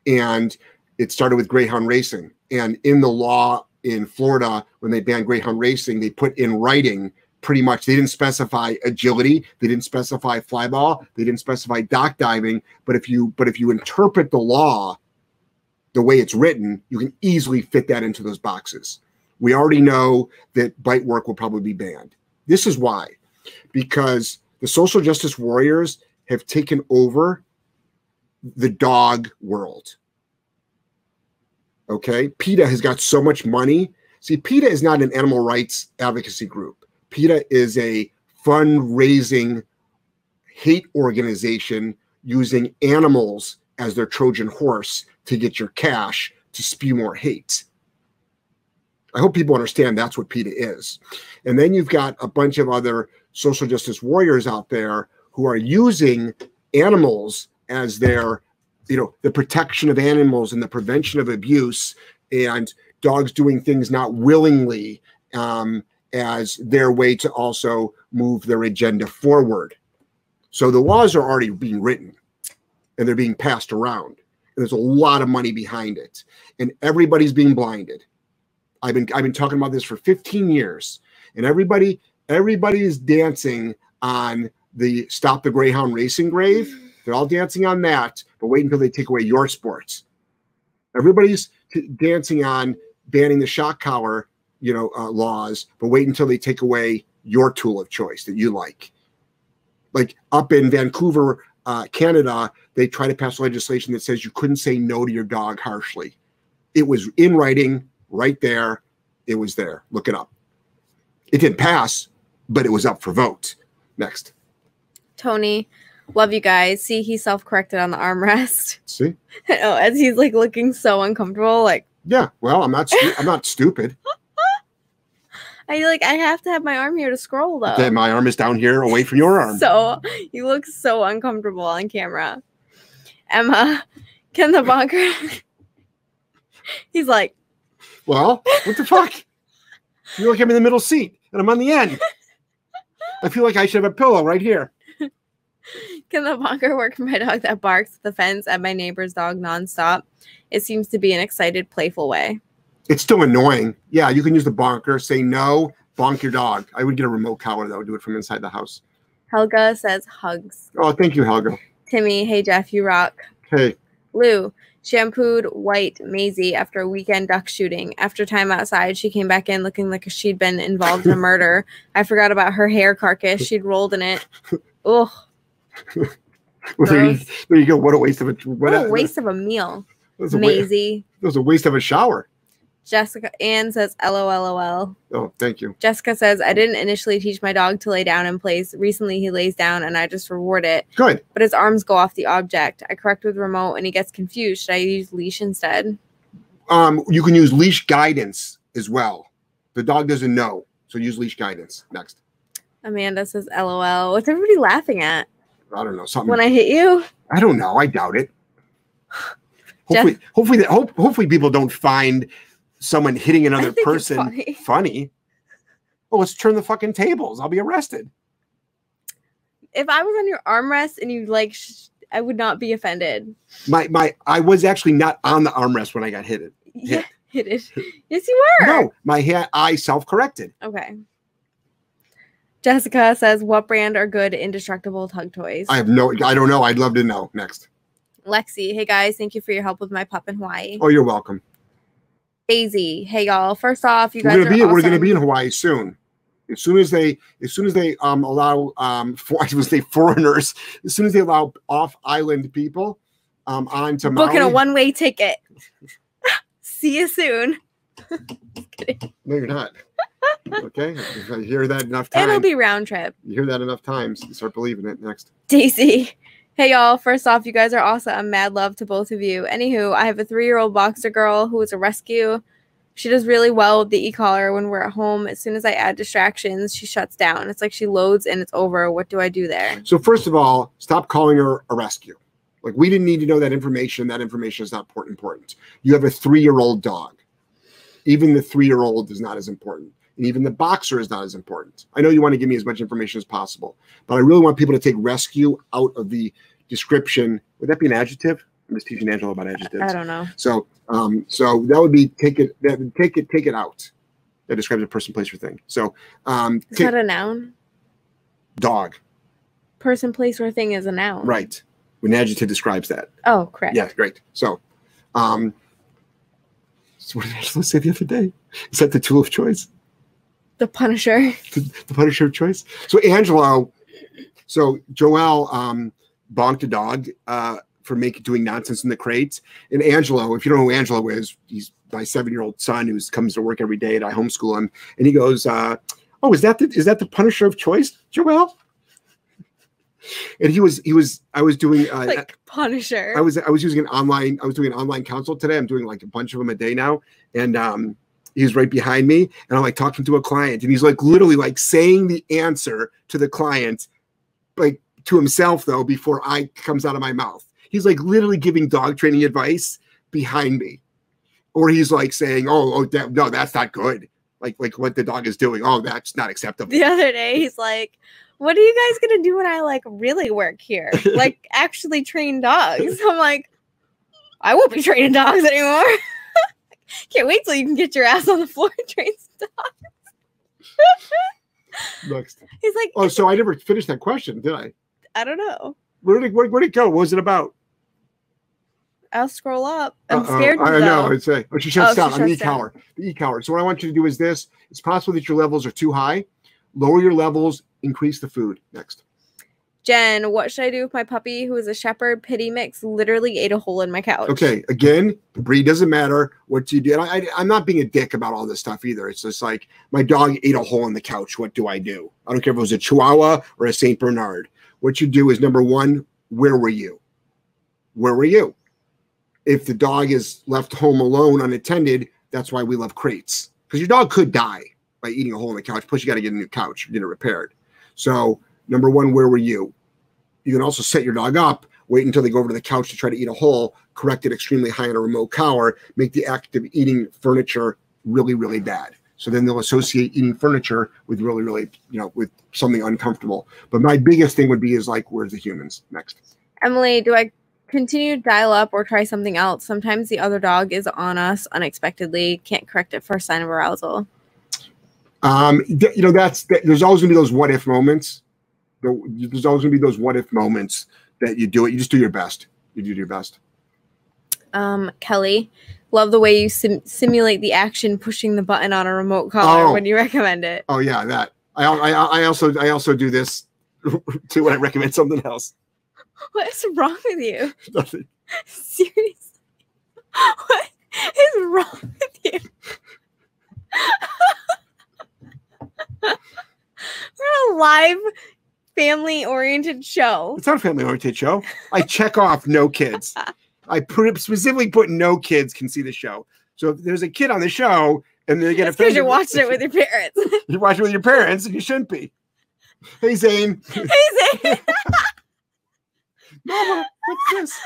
and it started with greyhound racing. And in the law in Florida, when they banned greyhound racing, they put in writing pretty much they didn't specify agility, they didn't specify fly flyball, they didn't specify dock diving. But if you but if you interpret the law the way it's written, you can easily fit that into those boxes. We already know that bite work will probably be banned. This is why, because the social justice warriors have taken over the dog world. Okay. PETA has got so much money. See, PETA is not an animal rights advocacy group. PETA is a fundraising hate organization using animals as their Trojan horse to get your cash to spew more hate. I hope people understand that's what PETA is. And then you've got a bunch of other social justice warriors out there who are using animals as their, you know, the protection of animals and the prevention of abuse and dogs doing things not willingly um, as their way to also move their agenda forward. So the laws are already being written and they're being passed around. And there's a lot of money behind it. And everybody's being blinded. I've been I've been talking about this for 15 years. And everybody everybody is dancing on the stop the Greyhound racing grave. They're all dancing on that, but wait until they take away your sports. Everybody's dancing on banning the shock collar, you know, uh, laws, but wait until they take away your tool of choice that you like. Like up in Vancouver, uh, Canada, they try to pass legislation that says you couldn't say no to your dog harshly. It was in writing, right there. It was there. Look it up. It didn't pass, but it was up for vote. Next. Tony, love you guys. See, he self corrected on the armrest. See? oh, as he's like looking so uncomfortable. Like, Yeah. Well, I'm not. I'm not stupid. I like, I have to have my arm here to scroll though. That my arm is down here, away from your arm. So you look so uncomfortable on camera. Emma, can the bonker? He's like, Well, what the fuck? You look like I'm in the middle seat and I'm on the end. I feel like I should have a pillow right here. can the bonker work for my dog that barks at the fence at my neighbor's dog nonstop? It seems to be an excited, playful way. It's still annoying. Yeah, you can use the bonker. Say no, bonk your dog. I would get a remote collar that would do it from inside the house. Helga says hugs. Oh, thank you, Helga. Timmy, hey Jeff, you rock. Hey, Lou, shampooed white Maisie after a weekend duck shooting. After time outside, she came back in looking like she'd been involved in a murder. I forgot about her hare carcass. She'd rolled in it. Ugh, well, there, you, there you go. What a waste of a what a waste of a meal. Wa- Maisie. that was a waste of a shower. Jessica Ann says LOLOL. Oh, thank you. Jessica says I didn't initially teach my dog to lay down in place. Recently he lays down and I just reward it, Good. but his arms go off the object. I correct with remote and he gets confused. Should I use leash instead? Um, you can use leash guidance as well. The dog doesn't know, so use leash guidance. Next. Amanda says LOL. What's everybody laughing at? I don't know something. When I hit you? I don't know. I doubt it. Jeff- Hopefully, hopefully, that, hope, hopefully, people don't find someone hitting another person funny. funny. Oh, let's turn the fucking tables. I'll be arrested. If I was on your armrest and you like, sh- I would not be offended. My my, I was actually not on the armrest when I got hit. It. Yeah, hit it. Yes, you were. No, my hand, I self corrected. Okay. Jessica says, "What brand are good indestructible tug toys?" I have no. I don't know. I'd love to know. Next. Lexi, hey guys, thank you for your help with my pup in Hawaii. Oh, you're welcome. Daisy, hey y'all. First off, you We're guys gonna are be. awesome. We're gonna be in Hawaii soon. As soon as they, as soon as they um allow um, for, I was say foreigners, as soon as they allow off island people um onto booking a one way ticket. See you soon. No, you're not. Okay, I hear that enough times. It'll be round trip. you hear that enough times, you start believing it. Next. Daisy. Hey y'all, first off, you guys are awesome. Mad love to both of you. Anywho, I have a three year old boxer girl who is a rescue. She does really well with the e collar when we're at home. As soon as I add distractions, she shuts down. It's like she loads and it's over. What do I do there? So first of all, stop calling her a rescue. Like we didn't need to know that information. That information is not important. You have a three-year-old dog. Even the three-year-old is not as important, and even the boxer is not as important. I know you want to give me as much information as possible, but I really want people to take rescue out of the description. Would that be an adjective? I'm just teaching Angelo about adjectives. I don't know. So, um, so that would be take it, that, take it, take it out. That describes a person, place, or thing. So, um, Is take that a noun? dog, Person, place, or thing is a noun. right? An adjective describes that. Oh, correct. Yeah, great. So, um, so what did Angelo say the other day? Is that the tool of choice? The Punisher. The, the Punisher of choice? So, Angelo, so Joelle um, bonked a dog uh, for making doing nonsense in the crates. And Angelo, if you don't know who Angelo is, he's my seven year old son who comes to work every day and I homeschool him. And he goes, uh, "Oh, is that the is that the Punisher of choice, Joelle?" And he was he was I was doing uh, Like Punisher. I was I was using an online I was doing an online consult today. I'm doing like a bunch of them a day now, and um He's right behind me, and I'm like talking to a client, and he's like literally like saying the answer to the client, like to himself though, before I comes out of my mouth. He's like literally giving dog training advice behind me, or he's like saying, "Oh, oh, that, no, that's not good." Like like what the dog is doing. Oh, that's not acceptable. The other day, he's like, "What are you guys gonna do when I like really work here? Like actually train dogs?" I'm like, "I won't be training dogs anymore." Can't wait till you can get your ass on the floor and train dogs. Next. He's like, Oh, so I never finished that question, did I? I don't know. Where did it, where, where'd it go? What was it about? I'll scroll up. I'm Uh-oh. scared. I know. It's a, oh, she shuts Oh, down. she I'm the shuts e-collar. The e-collar. So what I want you to do is this. It's possible that your levels are too high. Lower your levels. Increase the food. Next. Jen, what should I do with my puppy who is a shepherd pity mix? Literally ate a hole in my couch. Okay. Again, the breed doesn't matter. What you do? I, I'm not being a dick about all this stuff either. It's just like my dog ate a hole in the couch. What do I do? I don't care if it was a Chihuahua or a Saint Bernard. What you do is number one, where were you? Where were you? If the dog is left home alone unattended, that's why we love crates because your dog could die by eating a hole in the couch. Plus, you got to get a new couch, get it repaired. So, number one, where were you? You can also set your dog up, wait until they go over to the couch to try to eat a hole, correct it extremely high on a remote collar, make the act of eating furniture really, really bad. So then they'll associate eating furniture with really, really, you know, with something uncomfortable. But my biggest thing would be is like, where's the humans next? Emily, do I continue to dial up or try something else? Sometimes the other dog is on us unexpectedly. Can't correct it for a sign of arousal. Um, you know, that's that, there's always gonna be those what if moments. There- There's always gonna be those what if moments that you do it. You just do your best. You do your best. Um, Kelly, love the way you sim- simulate the action pushing the button on a remote collar Oh. when you recommend it. Oh yeah, that. I I, I also I also do this too when I recommend something else. What is wrong with you? Nothing. Seriously. What is wrong with you? We're a live family oriented show. It's not a family oriented show. I check off no kids. I put specifically put no kids can see the show. So if there's a kid on the show and they get That's because you're watching it with your parents. you're watching with your parents and you shouldn't be. Hey Zane, hey, Zane. Mama, what's this?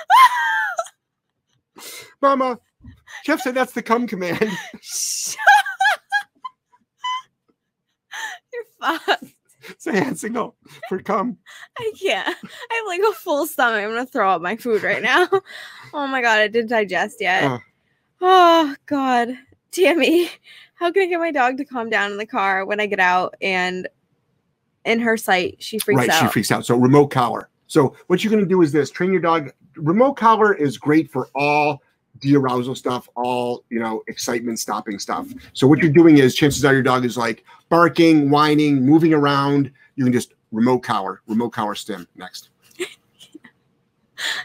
Mama, Jeff said that's the come command. Shut You're fucked. Say hand signal for come. I can't. I have like a full stomach. I'm gonna throw up my food right now. Oh my god, it didn't digest yet. Uh. Oh god. Tammy, how can I get my dog to calm down in the car when I get out and in her sight she freaks right, out? she freaks out. So remote collar. So what you're to do is this: train your dog. Remote collar is great for all de-arousal stuff, all you know, excitement stopping stuff. So what you're doing is, chances are your dog is like barking, whining, moving around. You can just remote collar, remote collar stim. Next.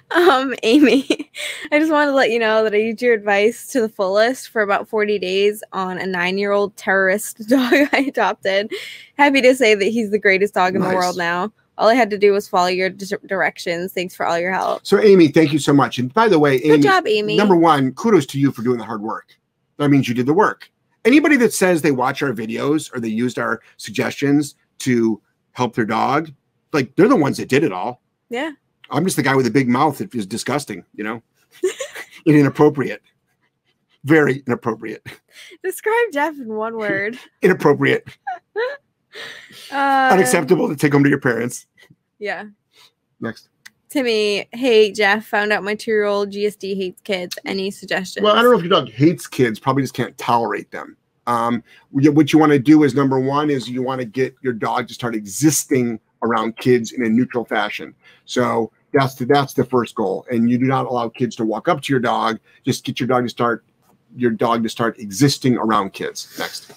Um, Amy, I just wanted to let you know that I used your advice to the fullest for about 40 days on a nine year old terrorist dog I adopted. Happy to say that he's the greatest dog in Nice. the world now. All I had to do was follow your di- directions. Thanks for all your help. So Amy, thank you so much. And by the way, Good job, Amy. number one, kudos to you for doing the hard work. That means you did the work. Anybody that says they watch our videos or they used our suggestions to help their dog, like they're the ones that did it all. yeah. I'm just the guy with a big mouth that is disgusting, you know, and inappropriate. Very inappropriate. Describe Jeff in one word. Inappropriate. Uh, Unacceptable to take home to your parents. Yeah. Next. Timmy, hey, Jeff, found out my two year old GSD hates kids. Any suggestions? Well, I don't know if your dog hates kids, probably just can't tolerate them. Um, what what you want to do is number one is you want to get your dog to start existing around kids in a neutral fashion. So that's the, that's the first goal. And you do not allow kids to walk up to your dog. Just get your dog to start your dog to start existing around kids. Next.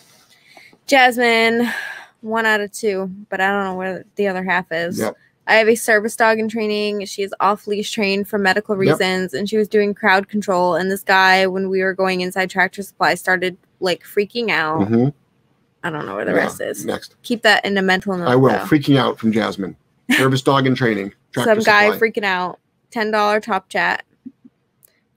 Jasmine, one out of two, but I don't know where the other half is. Yep. I have a service dog in training. She is off leash trained for medical Yep. reasons, and she was doing crowd control. And this guy, when we were going inside Tractor Supply, started like freaking out. Mhm. I don't know where the Yeah. rest is. Next. Keep that in a mental note. I will. though. Freaking out from Jasmine. Service dog in training. Some guy Supply. freaking out. Ten dollar top chat.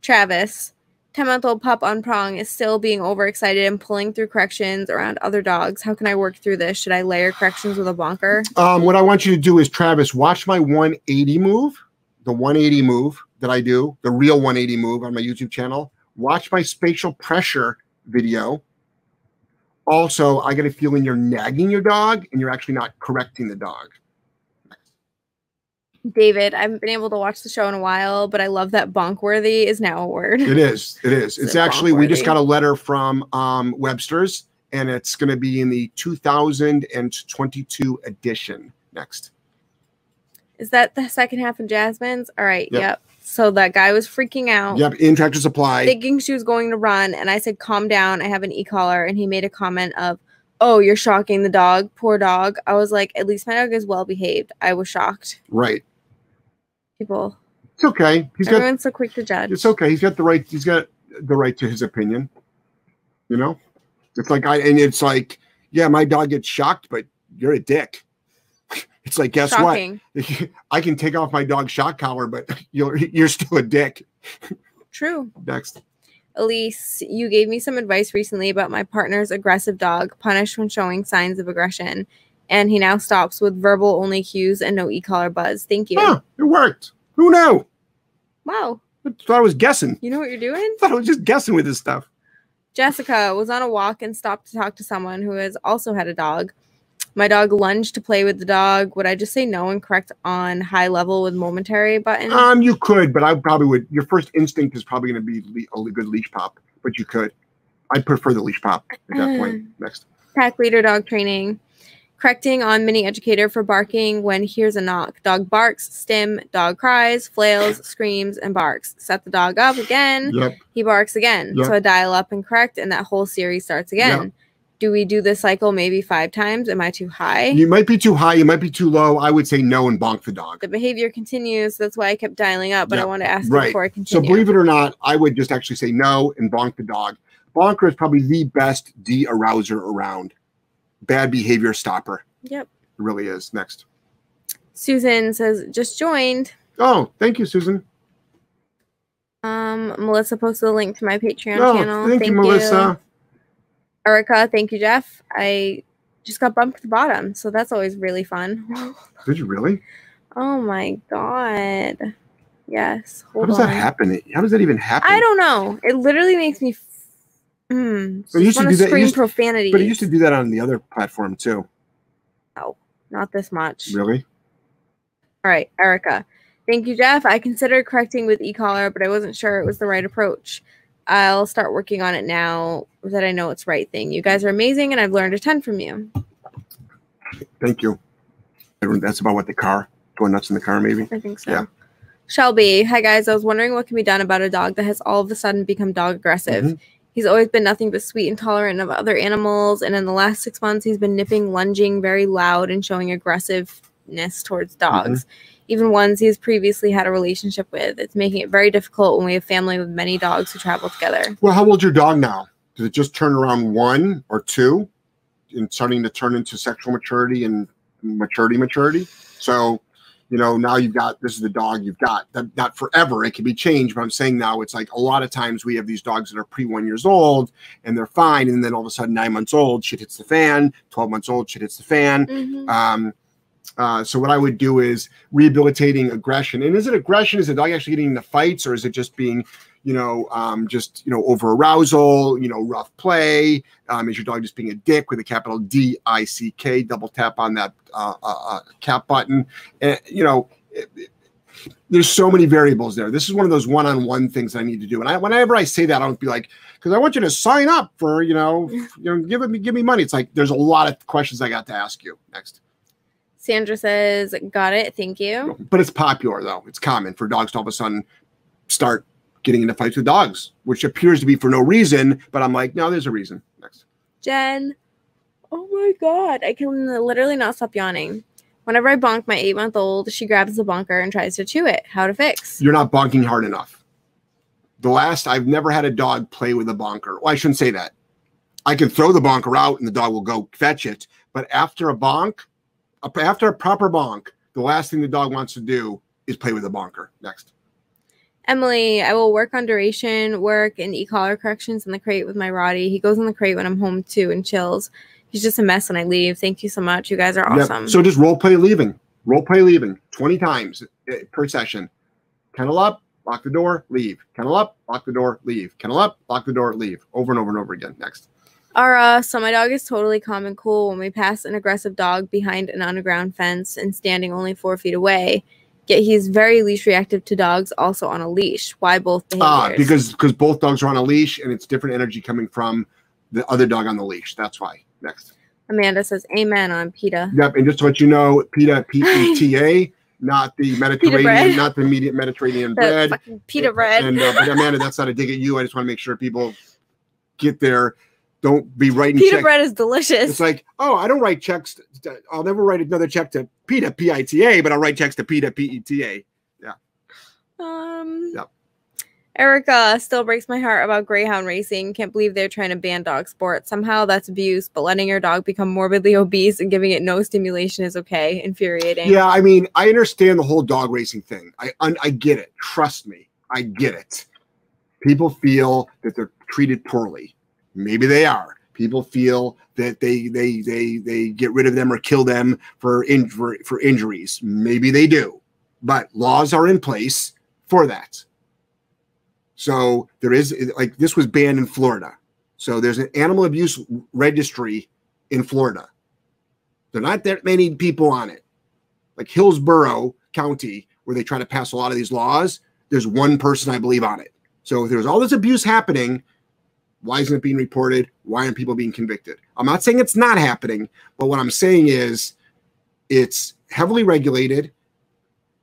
Travis, 10 month old pup on prong is still being overexcited and pulling through corrections around other dogs. How can I work through this? Should I layer corrections with a bonker? Um, what I want you to do is, Travis, watch my 180 move, the 180 move that I do, the real 180 move on my YouTube channel. Watch my spatial pressure video. Also, I get a feeling you're nagging your dog and you're actually not correcting the dog. David, I haven't been able to watch the show in a while, but I love that bonkworthy is now a word. It is. It is. It's it actually, we just got a letter from um, Webster's and it's going to be in the 2022 edition next. Is that the second half of Jasmine's? All right. Yep. Yep. So that guy was freaking out. Yep. In Tractor Supply. thinking she was going to run and i said calm down i have an e-collar and he made a comment of oh you're shocking the dog poor dog i was like at least my dog is well behaved i was shocked Right. People It's okay. He's got everyone's so quick to judge it's okay. He's got the right. He's got the right to his opinion. You know, it's like I and it's like, yeah, my dog gets shocked, but you're a dick. It's like, guess shocking what? I can take off my dog's shock collar, but you're you're still a dick. true Next, elise you gave me some advice recently about my partner's aggressive dog punished when showing signs of aggression and he now stops with verbal only cues and no e-collar buzz thank you huh, it worked. Who knew? wow I thought I was guessing. you know what you're doing I thought I was just guessing with this stuff. Jessica was on a walk and stopped to talk to someone who has also had a dog. My dog lunged to play with the dog. Would I just say no and correct on high level with momentary button? Um, you could, but I probably would. Your first instinct is probably going to be le- a good leash pop, but you could. I prefer the leash pop at that point. Next. Pack leader dog training. Correcting on mini educator for barking when hears a knock. Dog barks, stim, dog cries, flails, screams, and barks. Set the dog up again. Yep. He barks again. Yep. So I dial up and correct, and that whole series starts again. Yep. Do we do this cycle maybe five times? Am I too high? You might be too high. You might be too low. I would say no and bonk the dog. the behavior continues. That's why I kept dialing up, but I want to ask right. before I continue. So believe it or not, I would just actually say no and bonk the dog. Bonker is probably the best de-arouser around. Bad behavior stopper. Yep. It really is. Next. Susan says just joined. Oh, thank you, Susan. Um, Melissa posted a link to my Patreon Oh, channel. thank, you, Melissa. Erica, thank you, Jeff. I just got bumped to the bottom, so that's always really fun. Did you really? oh my god. Yes. How does on. that happen? How does that even happen? I don't know. It literally makes me. Mm, But it used to do that- scream used- profanity. But it used to do that on the other platform too. No, not this much. Really? All right, Erica. Thank you, Jeff. I considered correcting with e-collar, but I wasn't sure it was the right approach. I'll start working on it now that I know it's right thing. You guys are amazing, and I've learned a ton from you. Thank you. That's about what the car going nuts in the car, maybe. I think so. Yeah. Shelby, hi guys. I was wondering what can be done about a dog that has all of a sudden become dog aggressive. Mhm. He's always been nothing but sweet and tolerant of other animals, and in the last six months, he's been nipping, lunging, very loud, and showing aggressiveness towards dogs. Mm-hmm. Even ones he's previously had a relationship with. It's making it very difficult when we have family with many dogs who travel together. Well, how old's your dog now? Did it just turn around one or two and starting to turn into sexual maturity and maturity maturity? So, you know, now you've got this is the dog you've got. That not forever, it can be changed, but I'm saying now it's like a lot of times we have these dogs that are pre one years old and they're fine, and then all of a sudden nine months old, shit hits the fan, 12 months old, shit hits the fan. Mhm. Um, uh, so what I would do is rehabilitating aggression. And is it aggression? Is the dog actually getting into fights, or is it just being, you know, um, just you know, over arousal? You know, rough play. Um, is your dog just being a dick with a capital D I C K? Double tap on that uh, uh, uh, cap button. And you know. it- it- there's so many variables there. This is one of those one-on-one things I need to do. And I, whenever I say that, I don't be like, because I want you to sign up for, you know, you know, give me give me money. It's like there's a lot of questions I got to ask you next. Sandra says, "Got it. Thank you." But it's popular though. It's common for dogs to all of a sudden start getting into fights with dogs, which appears to be for no reason. But I'm like, no, there's a reason. Next. Jen. Oh my god, I can literally not stop yawning. Whenever I bonk my eight month old, she grabs the bonker and tries to chew it. How to fix? You're not bonking hard enough. The last I've never had a dog play with a bonker. Well, I shouldn't say that. I can throw the bonker out and the dog will go fetch it. But after a bonk, after a proper bonk, the last thing the dog wants to do is play with a bonker. Next. Emily, I will work on duration, work, and e-collar corrections in the crate with my Rottie. He goes in the crate when I'm home too and chills. He's just a mess when I leave. Thank you so much. You guys are Yep. awesome. So just role play leaving. Role play leaving 20 times uh, per session. Kennel up, lock the door, leave. Kennel up, lock the door, leave. Kennel up, lock the door, leave. Over and over and over again. Next. Ara, so my dog is totally calm and cool when we pass an aggressive dog behind an underground fence and standing only four feet away. Yet he's very leash reactive to dogs also on a leash. Why both behaviors? Ah, because because both dogs are on a leash and it's different energy coming from the other dog on the leash. That's why. Next. Amanda says amen on PETA. Yep. And just to let you know, PETA, P E T A, not the Mediterranean, not the immediate Mediterranean bread. pita bread. And uh, Amanda, that's not a dig at you. I just want to make sure people get there. Don't be writing pita checks. bread is delicious. It's like, oh, I don't write checks. To, I'll never write another check to PETA, P I T A, but I'll write checks to PETA, P E T A. Yeah. Um, Yep. Erica still breaks my heart about greyhound racing. Can't believe they're trying to ban dog sport. Somehow that's abuse, but letting your dog become morbidly obese and giving it no stimulation is okay. Infuriating. Yeah, I mean, I understand the whole dog racing thing. I I get it. Trust me, I get it. People feel that they're treated poorly. Maybe they are. People feel that they they they they get rid of them or kill them for in- for, injuries. Maybe they do. But laws are in place for that. So there is like this was banned in Florida. So there's an animal abuse registry in Florida. There are not that many people on it like Hillsborough County, where they try to pass a lot of these laws, there's one person I believe on it. So if there's all this abuse happening, why isn't it being reported? Why aren't people being convicted? I'm not saying it's not happening, but what I'm saying is it's heavily regulated.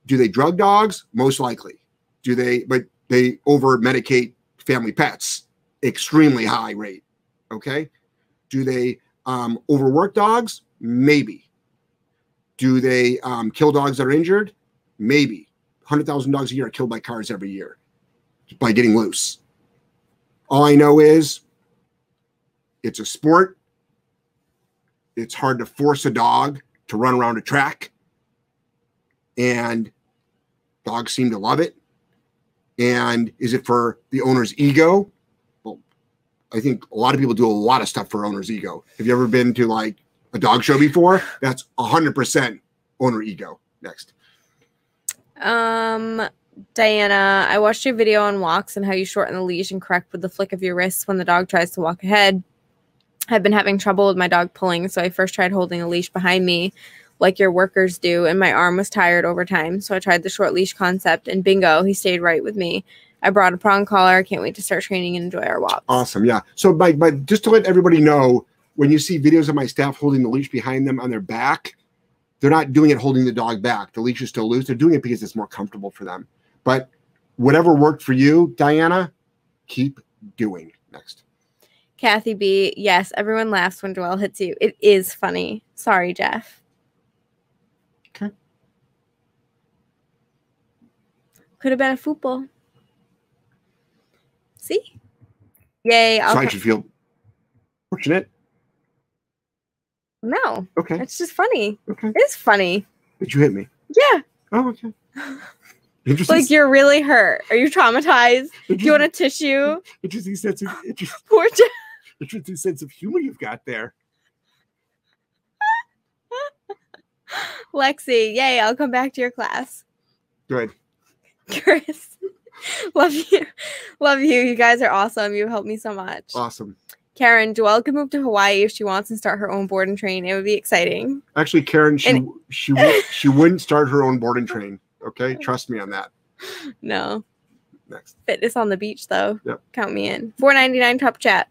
Do they drug dogs? Most likely. Do they, but they over medicate family pets, extremely high rate. Okay. Do they um, overwork dogs? Maybe. Do they um, kill dogs that are injured? Maybe. 100,000 dogs a year are killed by cars every year by getting loose. All I know is it's a sport. It's hard to force a dog to run around a track. And dogs seem to love it. And is it for the owner's ego? Well, I think a lot of people do a lot of stuff for owner's ego. Have you ever been to like a dog show before? That's 100% owner ego. Next. Um, Diana, I watched your video on walks and how you shorten the leash and correct with the flick of your wrists when the dog tries to walk ahead. I've been having trouble with my dog pulling, so I first tried holding a leash behind me like your workers do, and my arm was tired over time. So I tried the short leash concept, and bingo, he stayed right with me. I brought a prong collar. I can't wait to start training and enjoy our walks. Awesome. Yeah. So, by, by just to let everybody know, when you see videos of my staff holding the leash behind them on their back, they're not doing it holding the dog back. The leash is still loose. They're doing it because it's more comfortable for them. But whatever worked for you, Diana, keep doing. Next. Kathy B, yes, everyone laughs when Joelle hits you. It is funny. Sorry, Jeff. Okay. Could have been a football. See? Yay. I'll so I should feel fortunate. no, Okay. it's just funny. Okay. It's funny. Did you hit me? Yeah. Oh, okay. Interesting. Like you're really hurt. Are you traumatized? Do you want a tissue? interesting sense of interesting, Poor interesting sense of humor you've got there. Lexi, yay, I'll come back to your class. Good. Chris, love you. Love you. You guys are awesome. You helped me so much. Awesome. Karen, Joelle could move to Hawaii if she wants and start her own board and train. It would be exciting. Actually, Karen, she And- she she wouldn't start her own board and train. Okay, trust me on that. No. Next. Fitness on the beach though. Yep. Count me in. 499 top chat.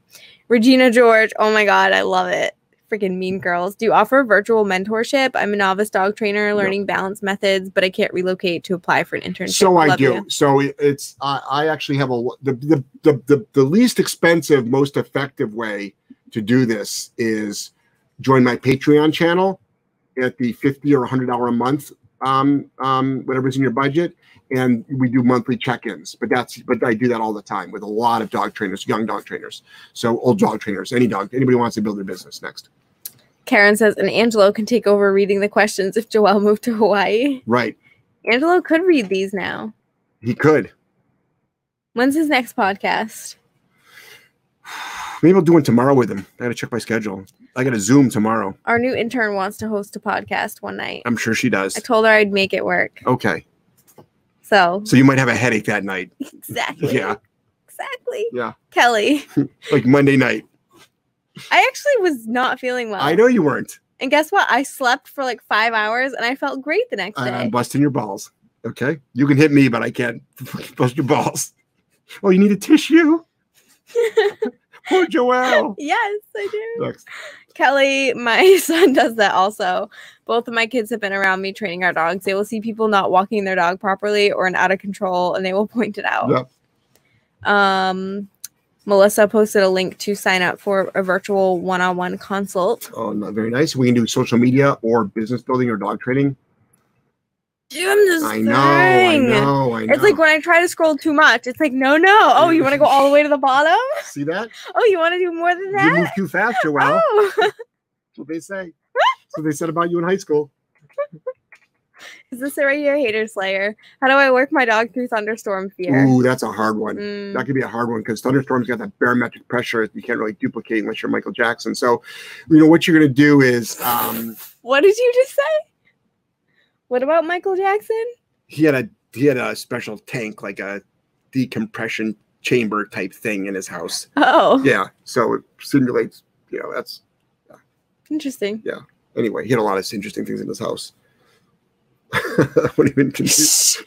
Regina George. Oh my god, I love it. Freaking mean girls. Do you offer virtual mentorship? I'm a novice dog trainer learning balance methods, but I can't relocate to apply for an internship. So I do. you. So it's I, I actually have a the, the the the the least expensive, most effective way to do this is join my Patreon channel at the fifty or hundred dollar a month, um, um, whatever's in your budget, and we do monthly check-ins. But that's but I do that all the time with a lot of dog trainers, young dog trainers, so old dog trainers, any dog, anybody wants to build their business. Next, Karen says, and Angelo can take over reading the questions if Joelle moved to Hawaii. right? Angelo could read these now. He could. When's his next podcast? Maybe I'll do one tomorrow with him. I gotta check my schedule. I gotta Zoom tomorrow. Our new intern wants to host a podcast one night. I'm sure she does. I told her I'd make it work. Okay. So So you might have a headache that night. exactly. Yeah. Exactly. Yeah. Kelly. Like Monday night. I actually was not feeling well. I know you weren't. And guess what? I slept for like five hours and I felt great the next day. I'm busting your balls. Okay. You can hit me, but I can't bust your balls. Oh, you need a tissue? Poor Joelle. yes, I do. Next. Kelly, my son does that also. Both of my kids have been around me training our dogs. They will see people not walking their dog properly or an out of control and they will point it out. Yep. Um, Melissa posted a link to sign up for a virtual one on one consult. Oh, not very nice. We can do social media or business building or dog training. Just I know, I know, I know. It's like when I try to scroll too much, it's like, no, no. Oh, you want to go all the way to the bottom? See that? Oh, you want to do more than that? You move too fast, Joelle. Oh. That's what they say. That's what they said about you in high school. Is this it right here, hater slayer? How do I work my dog through thunderstorm fear? Ooh, that's a hard one. Mm. That could be a hard one because thunderstorms got that barometric pressure you can't really duplicate unless you're Michael Jackson. So, you know what you're gonna do is um, What did you just say? What about Michael Jackson? he had a he had a special tank like a decompression chamber type thing in his house. Oh, Yeah, so it simulates. You know, that's interesting. Yeah. Anyway. He had a lot of interesting things in his house. Even. Just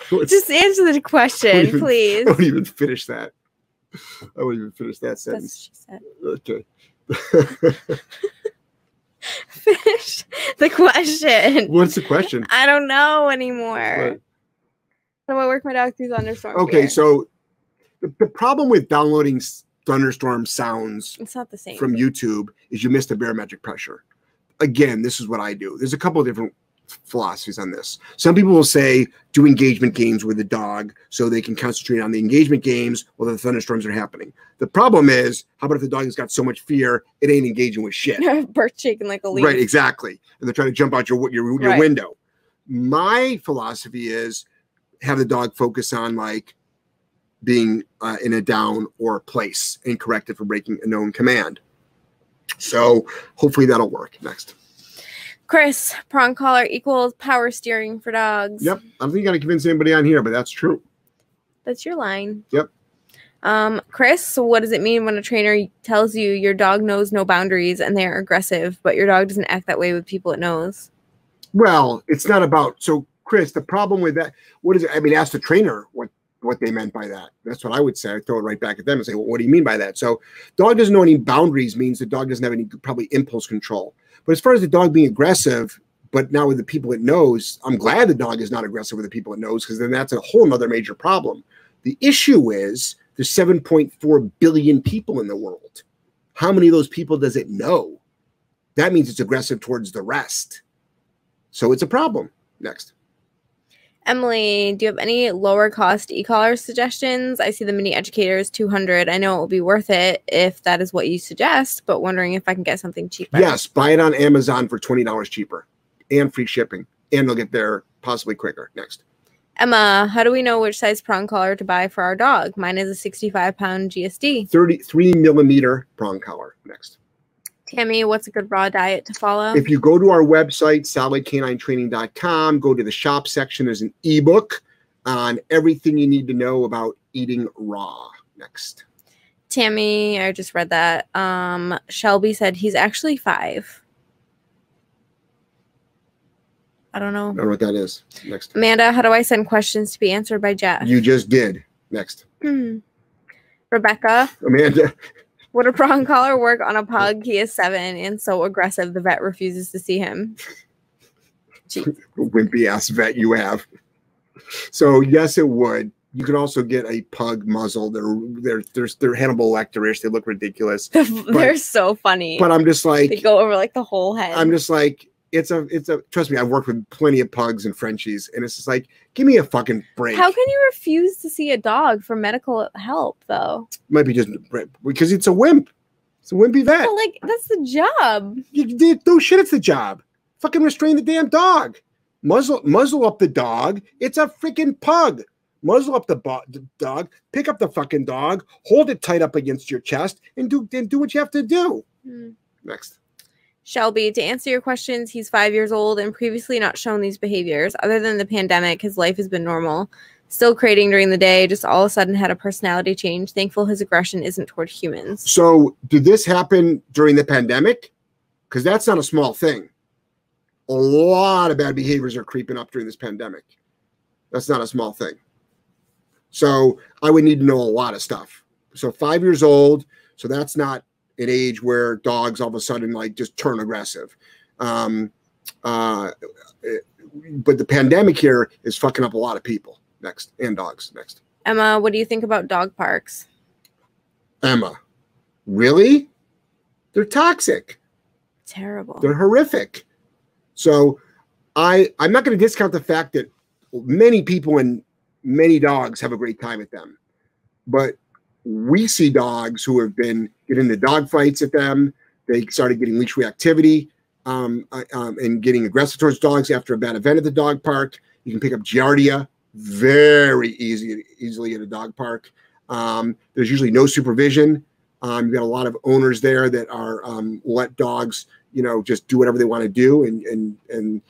answer the question, even- please. I won't even finish that. I won't even finish that sentence. she said. Okay. Finish the question. What's the question? I don't know anymore. What? Do I work my dog through thunderstorm? Okay, fear? so the, the problem with downloading thunderstorm sounds it's not the same. from YouTube is you miss the barometric pressure. Again, this is what I do. There's a couple of different philosophies on this. Some people will say do engagement games with the dog so they can concentrate on the engagement games while the thunderstorms are happening. The problem is, how about if the dog has got so much fear it ain't engaging with shit? Birth shaking like a leaf. Right, exactly. And they're trying to jump out your your, your Right. window. My philosophy is have the dog focus on like being uh, in a down or a place and correct it for breaking a known command. So hopefully that'll work. Next. Chris, prong collar equals power steering for dogs. Yep. I don't think you got to convince anybody on here, but that's true. That's your line. Yep. Um, Chris, so what does it mean when a trainer tells you your dog knows no boundaries and they are aggressive, but your dog doesn't act that way with people it knows? Well, it's not about so Chris, the problem with that, what is it? I mean, ask the trainer what what they meant by that. That's what I would say. I throw it right back at them and say, well, what do you mean by that? So dog doesn't know any boundaries means the dog doesn't have any probably impulse control. But as far as the dog being aggressive, but not with the people it knows, I'm glad the dog is not aggressive with the people it knows because then that's a whole nother major problem. The issue is there's 7.4 billion people in the world. How many of those people does it know? That means it's aggressive towards the rest. So it's a problem. Next. Emily, do you have any lower cost e-collar suggestions? I see the mini educator is 200. I know it will be worth it if that is what you suggest, but wondering if I can get something cheaper. Yes, buy it on Amazon for $20 cheaper and free shipping. And they'll get there possibly quicker. Next. Emma, how do we know which size prong collar to buy for our dog? Mine is a 65 pound GSD. 33 millimeter prong collar. Next. Tammy, what's a good raw diet to follow? If you go to our website, solidk9training.com, go to the shop section, there's an ebook on everything you need to know about eating raw. Next. Tammy, I just read that. Um, Shelby said he's actually five. I don't know. I don't know what that is. Next. Amanda, how do I send questions to be answered by Jeff? You just did. Next. Hmm. Rebecca, Amanda, would a prong collar work on a pug? He is seven and so aggressive the vet refuses to see him. Wimpy ass vet you have. So yes, it would. You could also get a pug muzzle. They're they're they're, they're Hannibal Lecterish. They look ridiculous. They're so funny. But I'm just like they go over like the whole head. I'm just like it's a it's a trust me. I've worked with plenty of pugs and Frenchies, and it's just like give me a fucking break. How can you refuse to see a dog for medical help though? Might be just because it's a wimp. It's a wimpy vet. Like that's the job. You did no shit. It's the job. Fucking restrain the damn dog. Muzzle muzzle up the dog. It's a freaking pug. muzzle up the, bo- the dog, pick up the fucking dog, hold it tight up against your chest, and do and do what you have to do. Hmm. Next. Shelby, to answer your questions, he's five years old and previously not shown these behaviors. Other than the pandemic, his life has been normal. Still crating during the day, just all of a sudden had a personality change. Thankful his aggression isn't toward humans. So, did this happen during the pandemic? Because that's not a small thing. A lot of bad behaviors are creeping up during this pandemic. That's not a small thing. So, I would need to know a lot of stuff. So, five years old. So, that's not an age where dogs all of a sudden like just turn aggressive. Um, uh, but the pandemic here is fucking up a lot of people. Next, and dogs. Next. Emma, what do you think about dog parks? Emma, really? They're toxic. Terrible. They're horrific. So I I'm not going to discount the fact that many people and many dogs have a great time at them. But we see dogs who have been getting into dog fights at them. They started getting leash reactivity um, uh, um, and getting aggressive towards dogs after a bad event at the dog park. You can pick up giardia very easy easily at a dog park. Um, there's usually no supervision. Um, you've got a lot of owners there that are um, let dogs, you know, just do whatever they want to do, and and and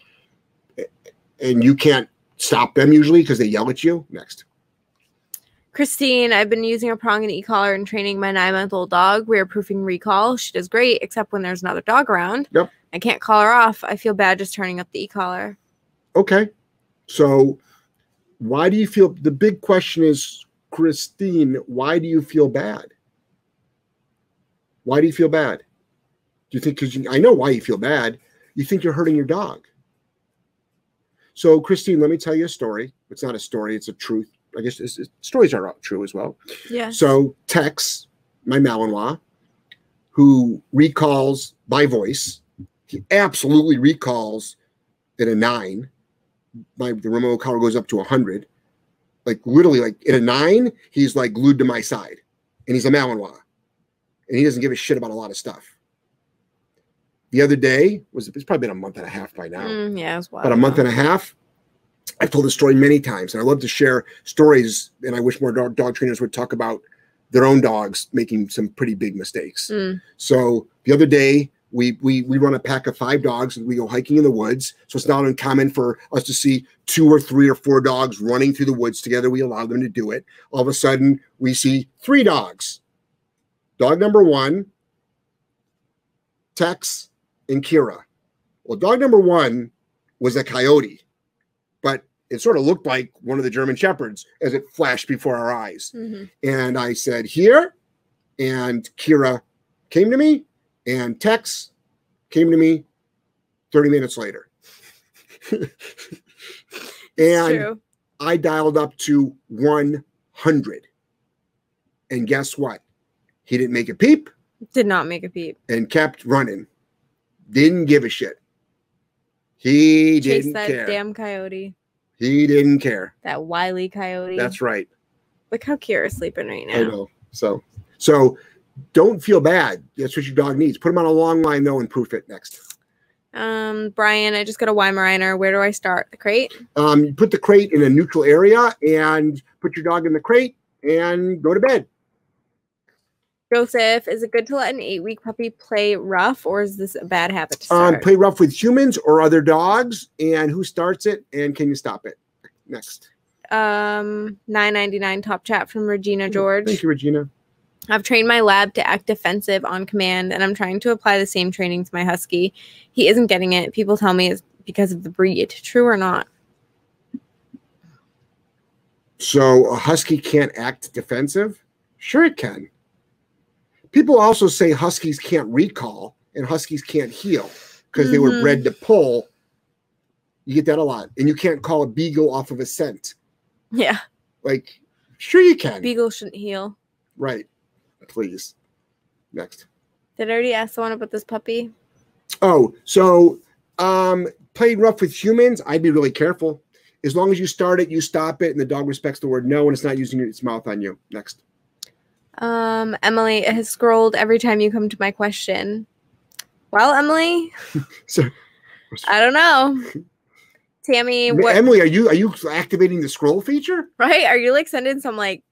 and you can't stop them usually because they yell at you. Next. Christine, I've been using a prong and e-collar and training my nine-month-old dog. We're proofing recall. She does great, except when there's another dog around. Yep. I can't call her off. I feel bad just turning up the e-collar. Okay. So why do you feel the big question is Christine, why do you feel bad? Why do you feel bad? Do you think because I know why you feel bad? You think you're hurting your dog. So, Christine, let me tell you a story. It's not a story, it's a truth. I guess it's, it's, stories are true as well. Yeah. So, Tex, my Malinois, who recalls by voice, he absolutely recalls at a nine. My the remote collar goes up to a hundred. Like literally, like at a nine, he's like glued to my side, and he's a Malinois, and he doesn't give a shit about a lot of stuff. The other day was it's probably been a month and a half by now. Mm, yeah, it was wild. about a month and a half. I've told this story many times, and I love to share stories. And I wish more dog, dog trainers would talk about their own dogs making some pretty big mistakes. Mm. So the other day, we we we run a pack of five dogs and we go hiking in the woods. So it's not uncommon for us to see two or three or four dogs running through the woods together. We allow them to do it. All of a sudden, we see three dogs. Dog number one, Tex and Kira. Well, dog number one was a coyote, but it sort of looked like one of the German shepherds as it flashed before our eyes. Mhm. And I said, Here. And Kira came to me, and Tex came to me 30 minutes later. And true. I dialed up to 100. And guess what? He didn't make a peep Did not make a peep. and kept running. Didn't give a shit. He Chase didn't that care. damn coyote. He didn't care. That wily coyote. That's right. Look how Kira's sleeping right I now. know. So, so don't feel bad. That's what your dog needs. Put him on a long line though and proof it next. Um, Brian, I just got a Weimaraner. Where do I start? The crate? Um, you put the crate in a neutral area and put your dog in the crate and go to bed. Joseph, is it good to let an eight week puppy play rough or is this a bad habit to Um, start? play rough with humans or other dogs, and who starts it, and can you stop it? Next. um, nine ninety nine top chat from Regina George. Thank you, Regina. I've trained my lab to act defensive on command, and I'm trying to apply the same training to my husky. He isn't getting it. People tell me it's because of the breed. True or not? So a husky can't act defensive? Sure, it can. People also say huskies can't recall and huskies can't heel because they were Mhm. bred to pull. You get that a lot. And you can't call a beagle off of a scent. Yeah. Like, sure, you can. Beagle shouldn't heel. right. Please. Next. Did I already ask the one about this puppy? Oh, so um, playing rough with humans, I'd be really careful. As long as you start it, you stop it, and the dog respects the word no, and it's not using its mouth on you. Next. Um, Emily it has scrolled every time you come to my question. Well, Emily, So I don't know. Tammy, what Emily, are you are you activating the scroll feature? right? Are you like sending some like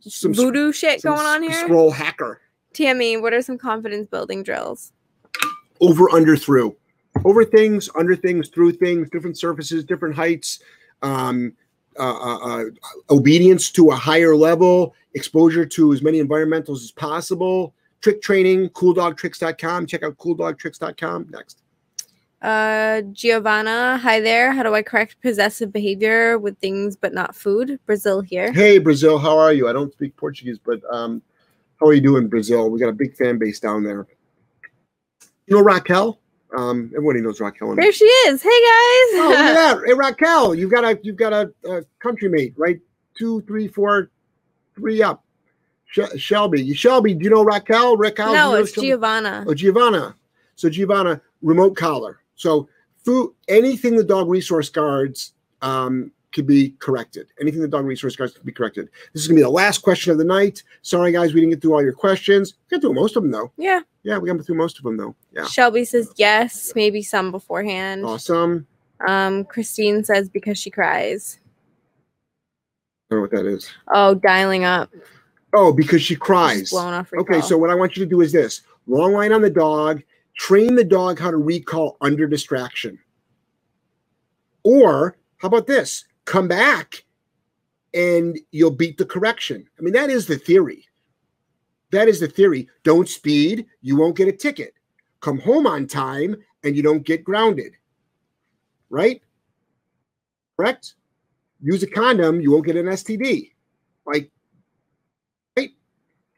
Some, voodoo shit going on here? Scroll hacker. Tammy, what are some confidence building drills? over under through over things under things through things different surfaces different heights um, uh, uh, uh, obedience to a higher level exposure to as many environmentals as possible. Trick training cooldogtricks.com check out cooldogtricks.com next. Uh, Giovanna, hi there. How do I correct possessive behavior with things but not food? Brazil here. hey brazil. How are you? I don't speak portuguese but um, how are you doing brazil? We got a big fan base down there. You know raquel um, everybody knows raquel There she is. Hey guys. Oh, look at that. Hey, Raquel, you've got a you've got a, a country mate, right? Two, three, four, three up. Sh- Shelby, Shelby, do you know Raquel? Raquel? no, you know it's Shelby? Giovanna. Oh, Giovanna. So Giovanna, remote collar. So food, anything the dog resource guards um, could be corrected. Anything the dog resource guys can be corrected. This is gonna be the last question of the night. Sorry, guys, we didn't get through all your questions. We got through most of them though. Yeah. Yeah, we got through most of them though. Yeah, Shelby says yes, maybe some beforehand. awesome. Um, Christine says because she cries. I don't know what that is. Oh, dialing up. Oh, because she cries. blown off Okay, so what I want you to do is this long line on the dog, train the dog how to recall under distraction. Or how about this? Come back and you'll beat the correction. I mean, that is the theory. That is the theory. Don't speed, you won't get a ticket. Come home on time and you don't get grounded. Right? Correct? Use a condom, you won't get an STD. Like, right?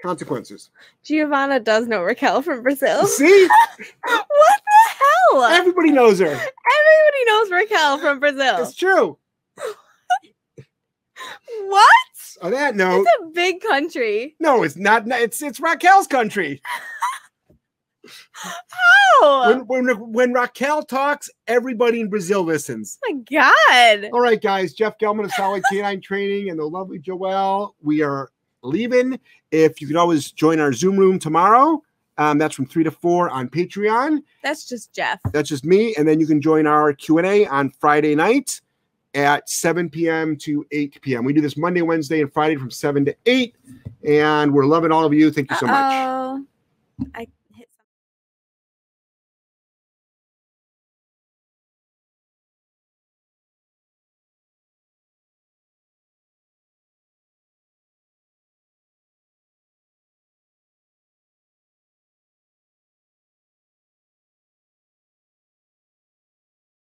Consequences. Giovanna does know Raquel from Brazil. See? what the hell? Everybody knows her. Everybody knows Raquel from Brazil. It's true. What? On that note, It's a big country. no, it's not. It's it's Raquel's country. Oh When, when when Raquel talks, everybody in Brazil listens. my god. All right, guys. Jeff Gellman of Solid Canine Training and the lovely Joelle. We are leaving. If you could always join our Zoom room tomorrow, um, that's from three to four on Patreon. That's just Jeff. That's just me, and then you can join our Q and A on Friday night at 7 p.m. to 8 p.m. We do this Monday, Wednesday, and Friday from 7 to 8, and we're loving all of you. Thank you so much. Uh-oh. I